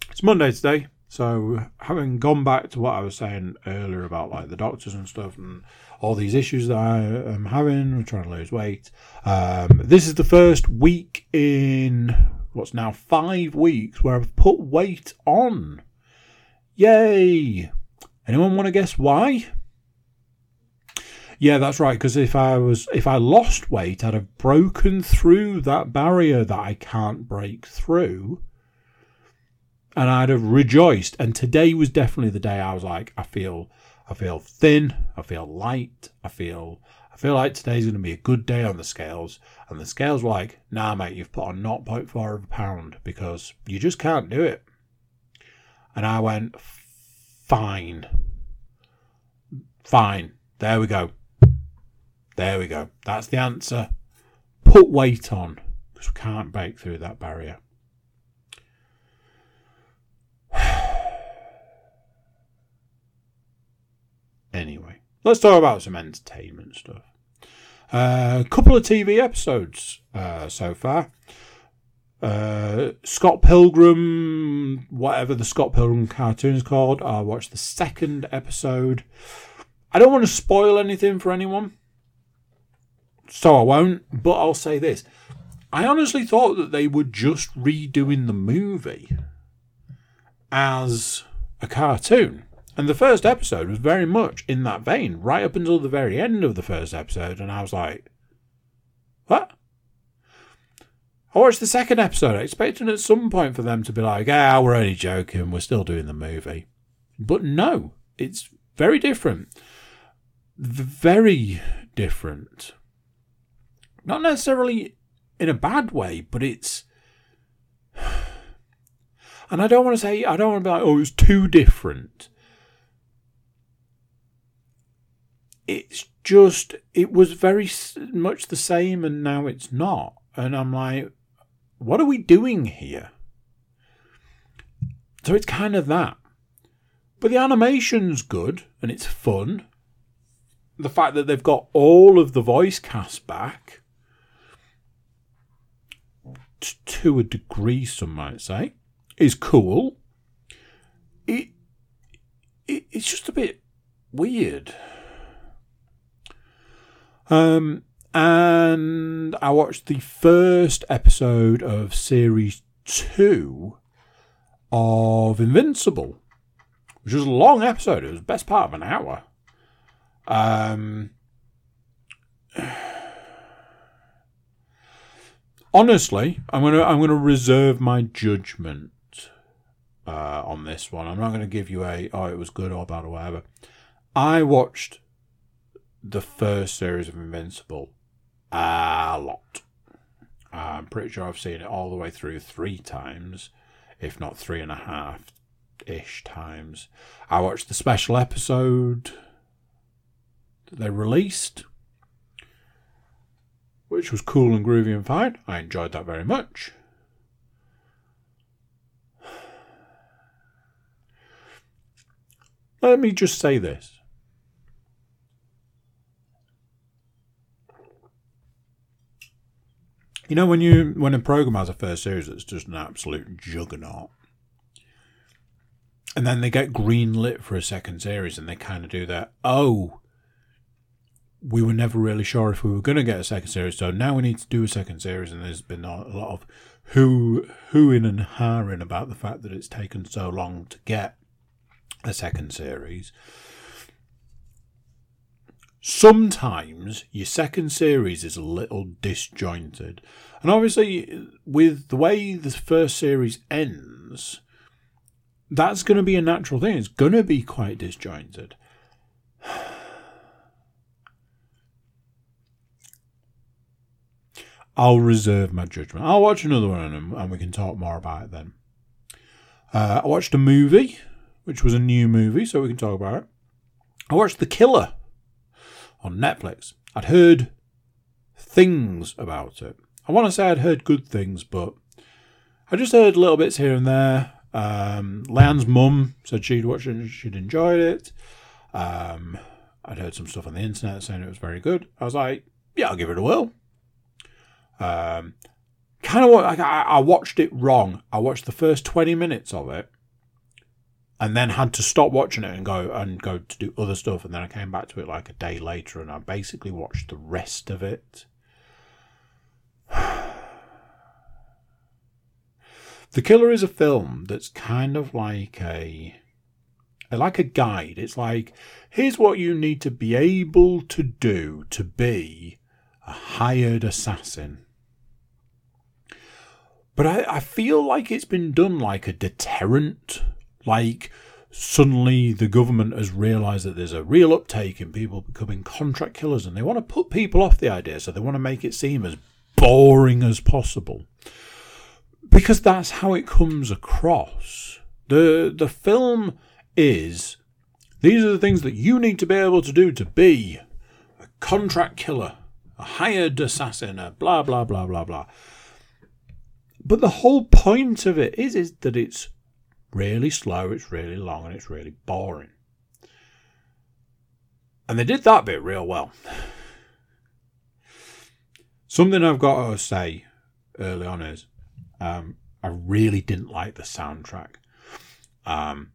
It's Monday today. So, having gone back to what I was saying earlier about like the doctors and stuff and all these issues that I am having, I'm trying to lose weight. Um, this is the first week in what's now five weeks where I've put weight on. Yay! Anyone want to guess why? Yeah, that's right. Because if I was, if I lost weight, I'd have broken through that barrier that I can't break through, and I'd have rejoiced. And today was definitely the day I was like, I feel, I feel thin, I feel light, I feel, feel like today's going to be a good day on the scales. And the scales like, Nah, mate, you've put on 0.4 of a pound because you just can't do it. And I went, Fine. Fine. There we go. There we go. That's the answer. Put weight on because we can't break through that barrier. anyway, let's talk about some entertainment stuff. A uh, couple of TV episodes uh, so far. Uh, Scott Pilgrim, whatever the Scott Pilgrim cartoon is called. I watched the second episode. I don't want to spoil anything for anyone, so I won't. But I'll say this: I honestly thought that they were just redoing the movie as a cartoon. And the first episode was very much in that vein, right up until the very end of the first episode. And I was like, what? I watched the second episode, expecting at some point for them to be like, ah, we're only joking, we're still doing the movie. But no, it's very different. Very different. Not necessarily in a bad way, but it's. And I don't want to say, I don't want to be like, oh, it's too different. It's just it was very much the same and now it's not. And i'm like what are we doing here? So it's kind of that. But the animation's good and it's fun. The fact that they've got all of the voice cast back to a degree some might say is cool. It, it it's just a bit weird um, and I watched the first episode of series two of Invincible, which was a long episode. It was best part of an hour. Um, honestly, I'm gonna I'm gonna reserve my judgment uh, on this one. I'm not gonna give you a oh it was good or bad or whatever. I watched the first series of Invincible a lot. I'm pretty sure I've seen it all the way through three times, if not three and a half ish times. I watched the special episode that they released, which was cool and groovy and fine. I enjoyed that very much. Let me just say this You know when you when a program has a first series that's just an absolute juggernaut, and then they get green lit for a second series, and they kind of do that. Oh, we were never really sure if we were going to get a second series, so now we need to do a second series. And there's been a lot of who whoing and harring about the fact that it's taken so long to get a second series. Sometimes your second series is a little disjointed. And obviously, with the way the first series ends, that's going to be a natural thing. It's going to be quite disjointed. I'll reserve my judgment. I'll watch another one and, we can talk more about it then. Uh, I watched a movie, which was a new movie, so we can talk about it. I watched The Killer on Netflix. I'd heard things about it. I want to say I'd heard good things, but I just heard little bits here and there. Um, Leanne's mum said she'd watched it she'd enjoyed it. Um, I'd heard some stuff on the internet saying it was very good. I was like, yeah, I'll give it a whirl. Um, kind of like I, I watched it wrong. I watched the first 20 minutes of it and then had to stop watching it and go and go to do other stuff and then I came back to it like a day later and I basically watched the rest of it. the Killer is a film that's kind of like a like a guide. It's like here's what you need to be able to do to be a hired assassin. But I, I feel like it's been done like a deterrent. Like suddenly the government has realised that there's a real uptake in people becoming contract killers and they want to put people off the idea, so they want to make it seem as boring as possible. Because that's how it comes across. The the film is these are the things that you need to be able to do to be a contract killer, a hired assassin, a blah blah blah blah blah. But the whole point of it is, is that it's really slow, it's really long, and it's really boring. And they did that bit real well. Something I've got to say early on is um, I really didn't like the soundtrack. Um,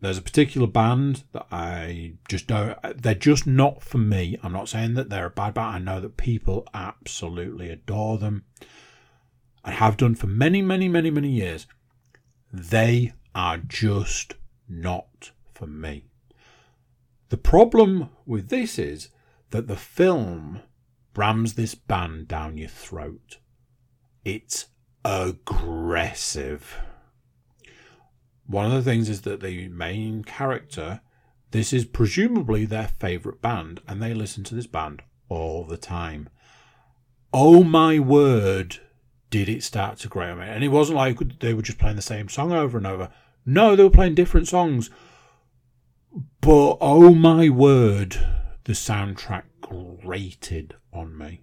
there's a particular band that I just don't, they're just not for me. I'm not saying that they're a bad band. I know that people absolutely adore them. I have done for many, many, many, many years. They are just not for me. The problem with this is that the film rams this band down your throat. It's aggressive. One of the things is that the main character, this is presumably their favourite band, and they listen to this band all the time. Oh my word, did it start to grow on me. And it wasn't like they were just playing the same song over and over. No, they were playing different songs. But oh my word, the soundtrack grated on me.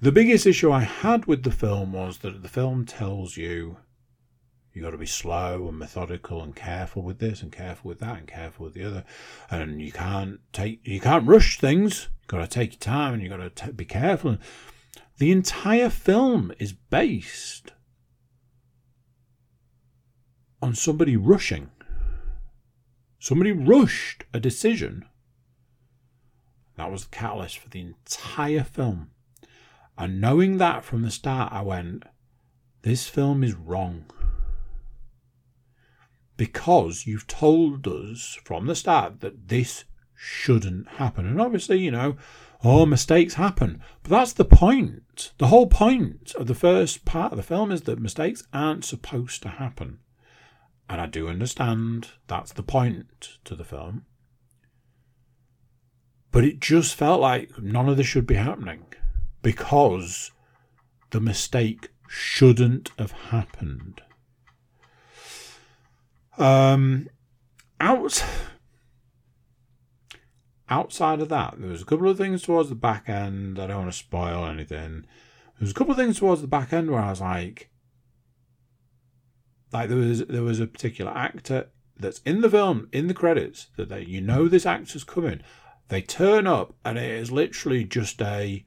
The biggest issue I had with the film was that the film tells you you've got to be slow and methodical and careful with this and careful with that and careful with the other, and you can't take you can't rush things. You've got to take your time and you've got to t- be careful. The entire film is based on somebody rushing. Somebody rushed a decision. That was the catalyst for the entire film. And knowing that from the start, I went, this film is wrong. Because you've told us from the start that this shouldn't happen. And obviously, you know, oh, mistakes happen. But that's the point. The whole point of the first part of the film is that mistakes aren't supposed to happen. And I do understand that's the point to the film. But it just felt like none of this should be happening because the mistake shouldn't have happened. Um, out outside of that, there was a couple of things towards the back end. I don't want to spoil anything. There was a couple of things towards the back end where I was like, like there was there was a particular actor that's in the film in the credits that they you know this actor's coming. They turn up and it is literally just a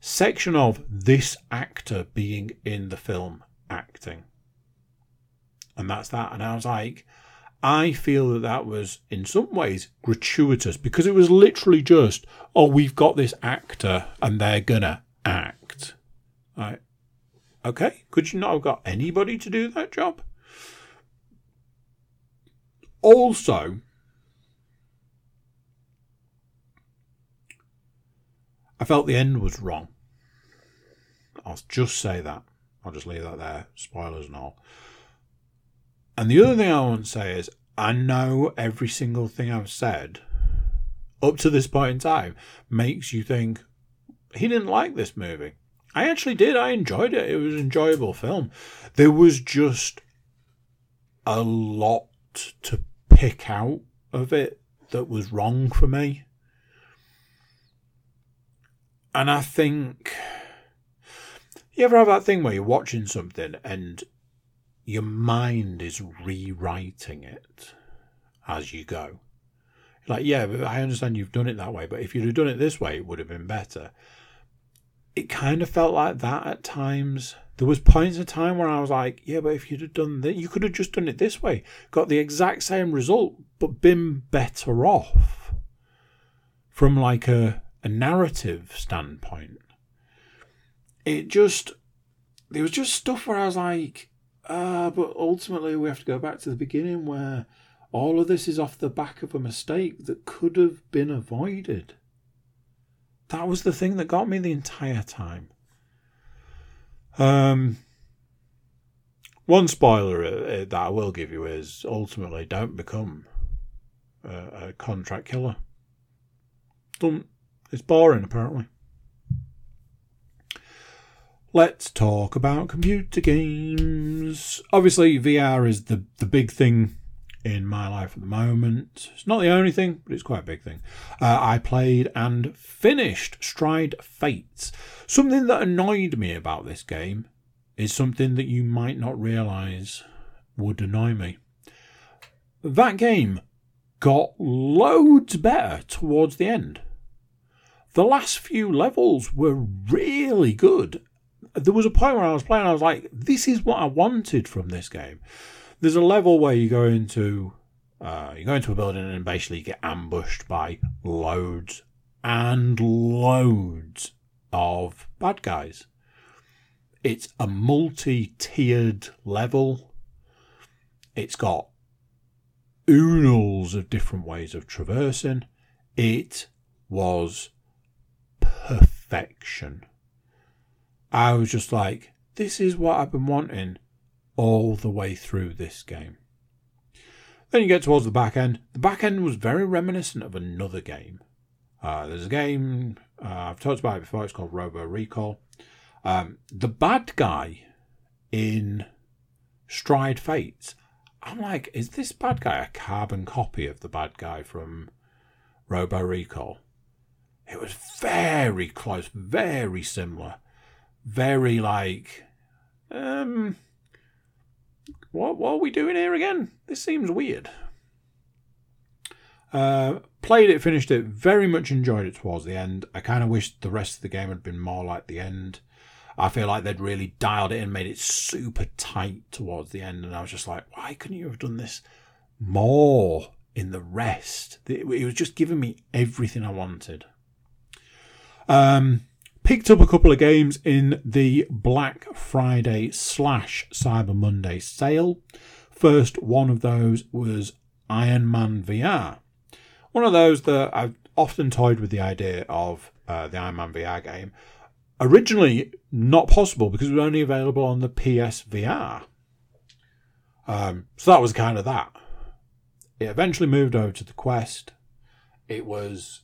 section of this actor being in the film acting. And that's that. And I was like, I feel that that was in some ways gratuitous because it was literally just, oh, we've got this actor and they're gonna act. Right. Okay, could you not have got anybody to do that job? Also, I felt the end was wrong. I'll just say that. I'll just leave that there. Spoilers and all. And the other thing I want to say is I know every single thing I've said up to this point in time makes you think he didn't like this movie. I actually did. I enjoyed it. It was an enjoyable film. There was just a lot to pick out of it that was wrong for me. And I think you ever have that thing where you're watching something and your mind is rewriting it as you go. Like, yeah, I understand you've done it that way, but if you'd have done it this way, it would have been better. It kind of felt like that at times. There was points of time where I was like, yeah, but if you'd have done that, you could have just done it this way, got the exact same result, but been better off from like a, a narrative standpoint. It just, there was just stuff where I was like, uh, but ultimately we have to go back to the beginning where all of this is off the back of a mistake that could have been avoided. That was the thing that got me the entire time. Um, one spoiler uh, uh, that I will give you is ultimately don't become a, a contract killer. Don't. It's boring, apparently. Let's talk about computer games. Obviously, VR is the, the big thing in my life at the moment. It's not the only thing, but it's quite a big thing. Uh, I played and finished Stride Fates. Something that annoyed me about this game is something that you might not realise would annoy me. That game got loads better towards the end. The last few levels were really good there was a point where I was playing, I was like, this is what I wanted from this game. There's a level where you go into uh, you go into a building and basically get ambushed by loads and loads of bad guys. It's a multi-tiered level. It's got oodles of different ways of traversing. It was perfection. I was just like, this is what I've been wanting all the way through this game. Then you get towards the back end. The back end was very reminiscent of another game. Uh, there's a game, uh, I've talked about it before, it's called Robo Recall. Um, the bad guy in Stride Fates, I'm like, is this bad guy a carbon copy of the bad guy from Robo Recall? It was very close, very similar very like, um, what what are we doing here again? This seems weird. Uh, played it, finished it, very much enjoyed it towards the end. I kind of wish the rest of the game had been more like the end. I feel like they'd really dialed it and made it super tight towards the end, and I was just like, why couldn't you have done this more in the rest? It, was just giving me everything I wanted. Um, Picked up a couple of games in the Black Friday slash Cyber Monday sale. First one of those was Iron Man VR. One of those that I've often toyed with the idea of uh, the Iron Man VR game. Originally not possible because it was only available on the PSVR. Um, so that was kind of that. It eventually moved over to the Quest. It was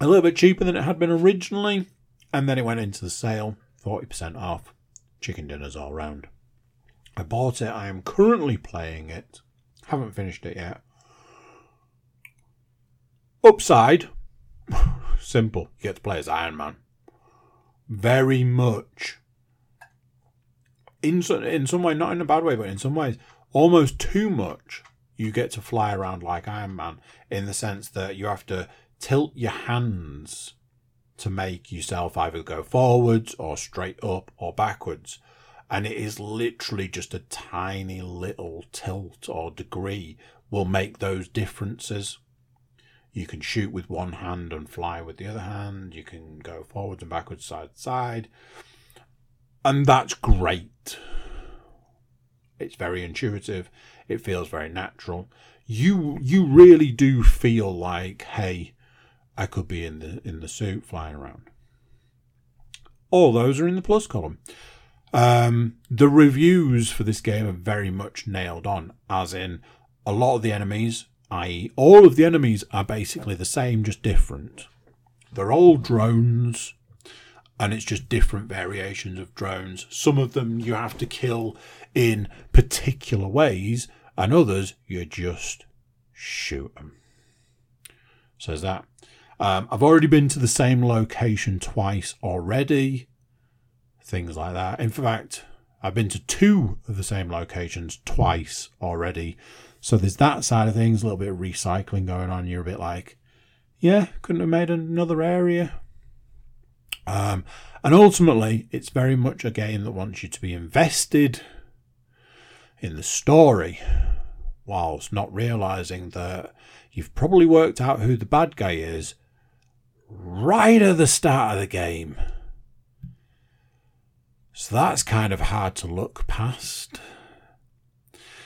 a little bit cheaper than it had been originally, and then it went into the sale, 40% off, chicken dinners all round. I bought it, I am currently playing it, haven't finished it yet. Upside, simple, you get to play as Iron Man. Very much. In, in some way, not in a bad way, but in some ways, almost too much, you get to fly around like Iron Man in the sense that you have to tilt your hands to make yourself either go forwards or straight up or backwards. And it is literally just a tiny little tilt or degree will make those differences. You can shoot with one hand and fly with the other hand. You can go forwards and backwards, side to side. And that's great. It's very intuitive. It feels very natural. you you really do feel like, hey, I could be in the in the suit flying around. All those are in the plus column. Um, the reviews for this game are very much nailed on, as in a lot of the enemies, i.e., all of the enemies are basically the same, just different. They're all drones, and it's just different variations of drones. Some of them you have to kill in particular ways, and others you just shoot them. Says that. Um, I've already been to the same location twice already. Things like that. In fact, I've been to two of the same locations twice already. So there's that side of things, a little bit of recycling going on. You're a bit like, yeah, couldn't have made another area. Um, and ultimately, it's very much a game that wants you to be invested in the story, whilst not realizing that you've probably worked out who the bad guy is right at the start of the game. So that's kind of hard to look past.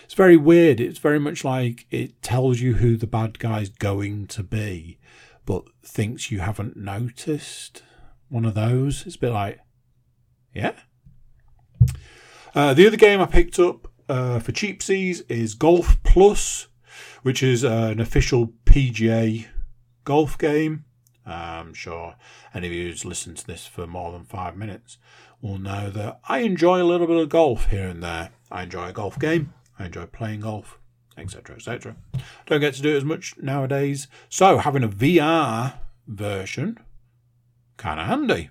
It's very weird. It's very much like it tells you who the bad guy's going to be, but thinks you haven't noticed. One of those. It's a bit like, yeah. Uh, the other game I picked up uh, for cheapsies is Golf Plus, which is uh, an official PGA golf game. I'm sure any of you who's listened to this for more than five minutes will know that I enjoy a little bit of golf here and there. I enjoy a golf game, I enjoy playing golf, etc. etc. Don't get to do it as much nowadays, so having a VR version, kind of handy.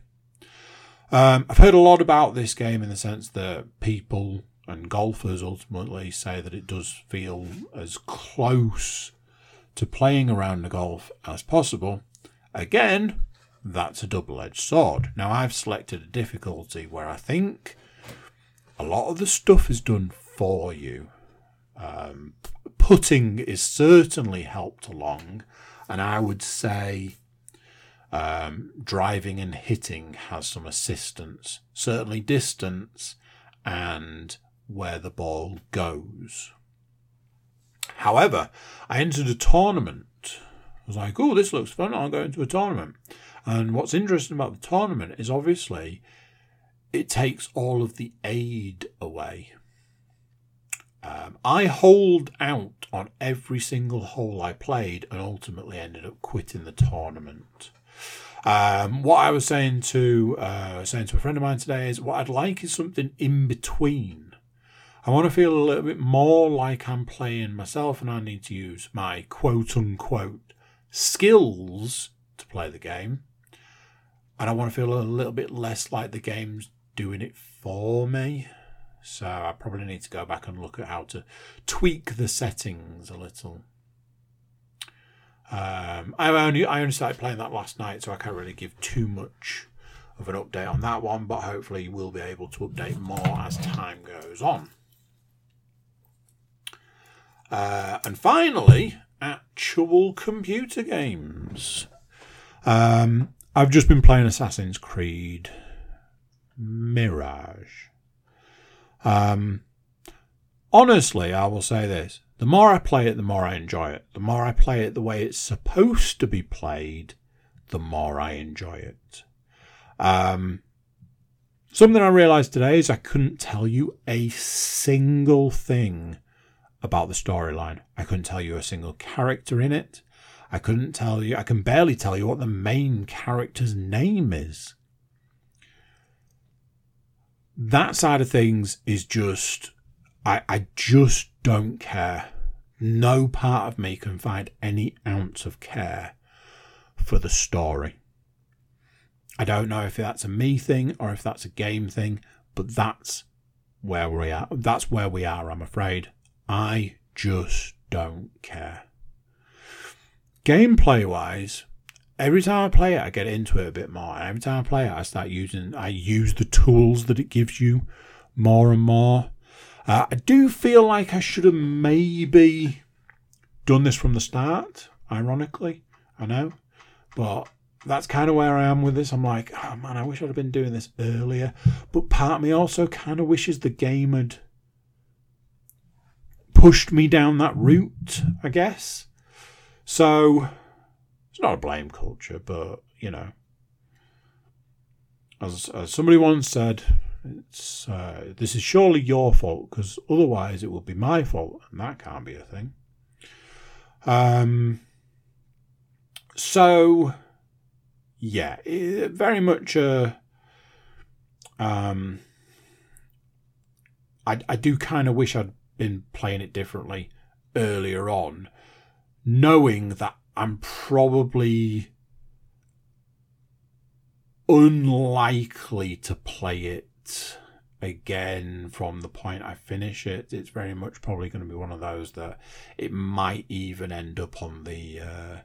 Um, I've heard a lot about this game in the sense that people and golfers ultimately say that it does feel as close to playing around the golf as possible. Again, that's a double edged sword. Now, I've selected a difficulty where I think a lot of the stuff is done for you. Um, putting is certainly helped along, and I would say um, driving and hitting has some assistance. Certainly, distance and where the ball goes. However, I entered a tournament. Was like, oh, this looks fun. I'll go into a tournament. And what's interesting about the tournament is obviously it takes all of the aid away. Um, I holed out on every single hole I played and ultimately ended up quitting the tournament. Um, what I was saying to uh, saying to a friend of mine today is what I'd like is something in between I want to feel a little bit more like I'm playing myself and I need to use my quote unquote skills to play the game. And I want to feel a little bit less like the game's doing it for me. So I probably need to go back and look at how to tweak the settings a little. Um, I only I only started playing that last night, so I can't really give too much of an update on that one. But hopefully, we'll be able to update more as time goes on. Uh, and finally, actual computer games. Um, I've just been playing Assassin's Creed Mirage. Um, honestly, I will say this the more I play it, the more I enjoy it. The more I play it the way it's supposed to be played, the more I enjoy it. Um, something I realized today is I couldn't tell you a single thing about the storyline. I couldn't tell you a single character in it. I couldn't tell you, I can barely tell you what the main character's name is. That side of things is just, I, I just don't care. No part of me can find any ounce of care for the story. I don't know if that's a me thing or if that's a game thing, but that's where we are. That's where we are, I'm afraid. I just don't care. Gameplay wise, every time I play it, I get into it a bit more. Every time I play it, I start using, I use the tools that it gives you more and more. Uh, I do feel like I should have maybe done this from the start, ironically. I know. But that's kind of where I am with this. I'm like, oh man, I wish I'd have been doing this earlier. But part of me also kind of wishes the game had pushed me down that route, I guess. So it's not a blame culture, but you know, as, as somebody once said, it's uh, this is surely your fault because otherwise it will be my fault, and that can't be a thing. Um. So, yeah, it, very much a. Um. I I do kind of wish I'd been playing it differently earlier on, knowing that I'm probably unlikely to play it again from the point I finish it. It's very much probably going to be one of those that it might even end up on the uh,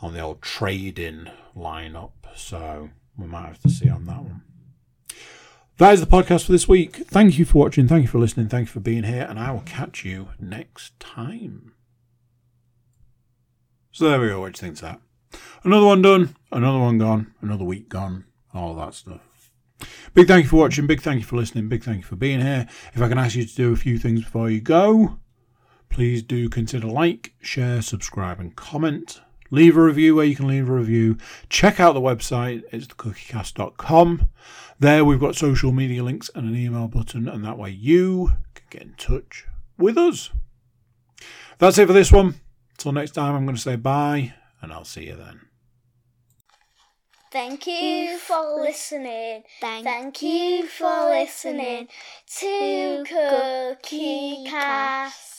on the old trading lineup. So we might have to see on that one. That is the podcast for this week. Thank you for watching. Thank you for listening. Thank you for being here. And I will catch you next time. So there we go. What do you that? Another one done. Another one gone. Another week gone. All that stuff. Big thank you for watching. Big thank you for listening. Big thank you for being here. If I can ask you to do a few things before you go, please do consider like, share, subscribe, and comment. Leave a review where you can leave a review. Check out the website. It's thecookiecast.com. There we've got social media links and an email button, and that way you can get in touch with us. That's it for this one. Until next time, I'm going to say bye, and I'll see you then. Thank you for listening. Thank, you for listening to Cookie Cast.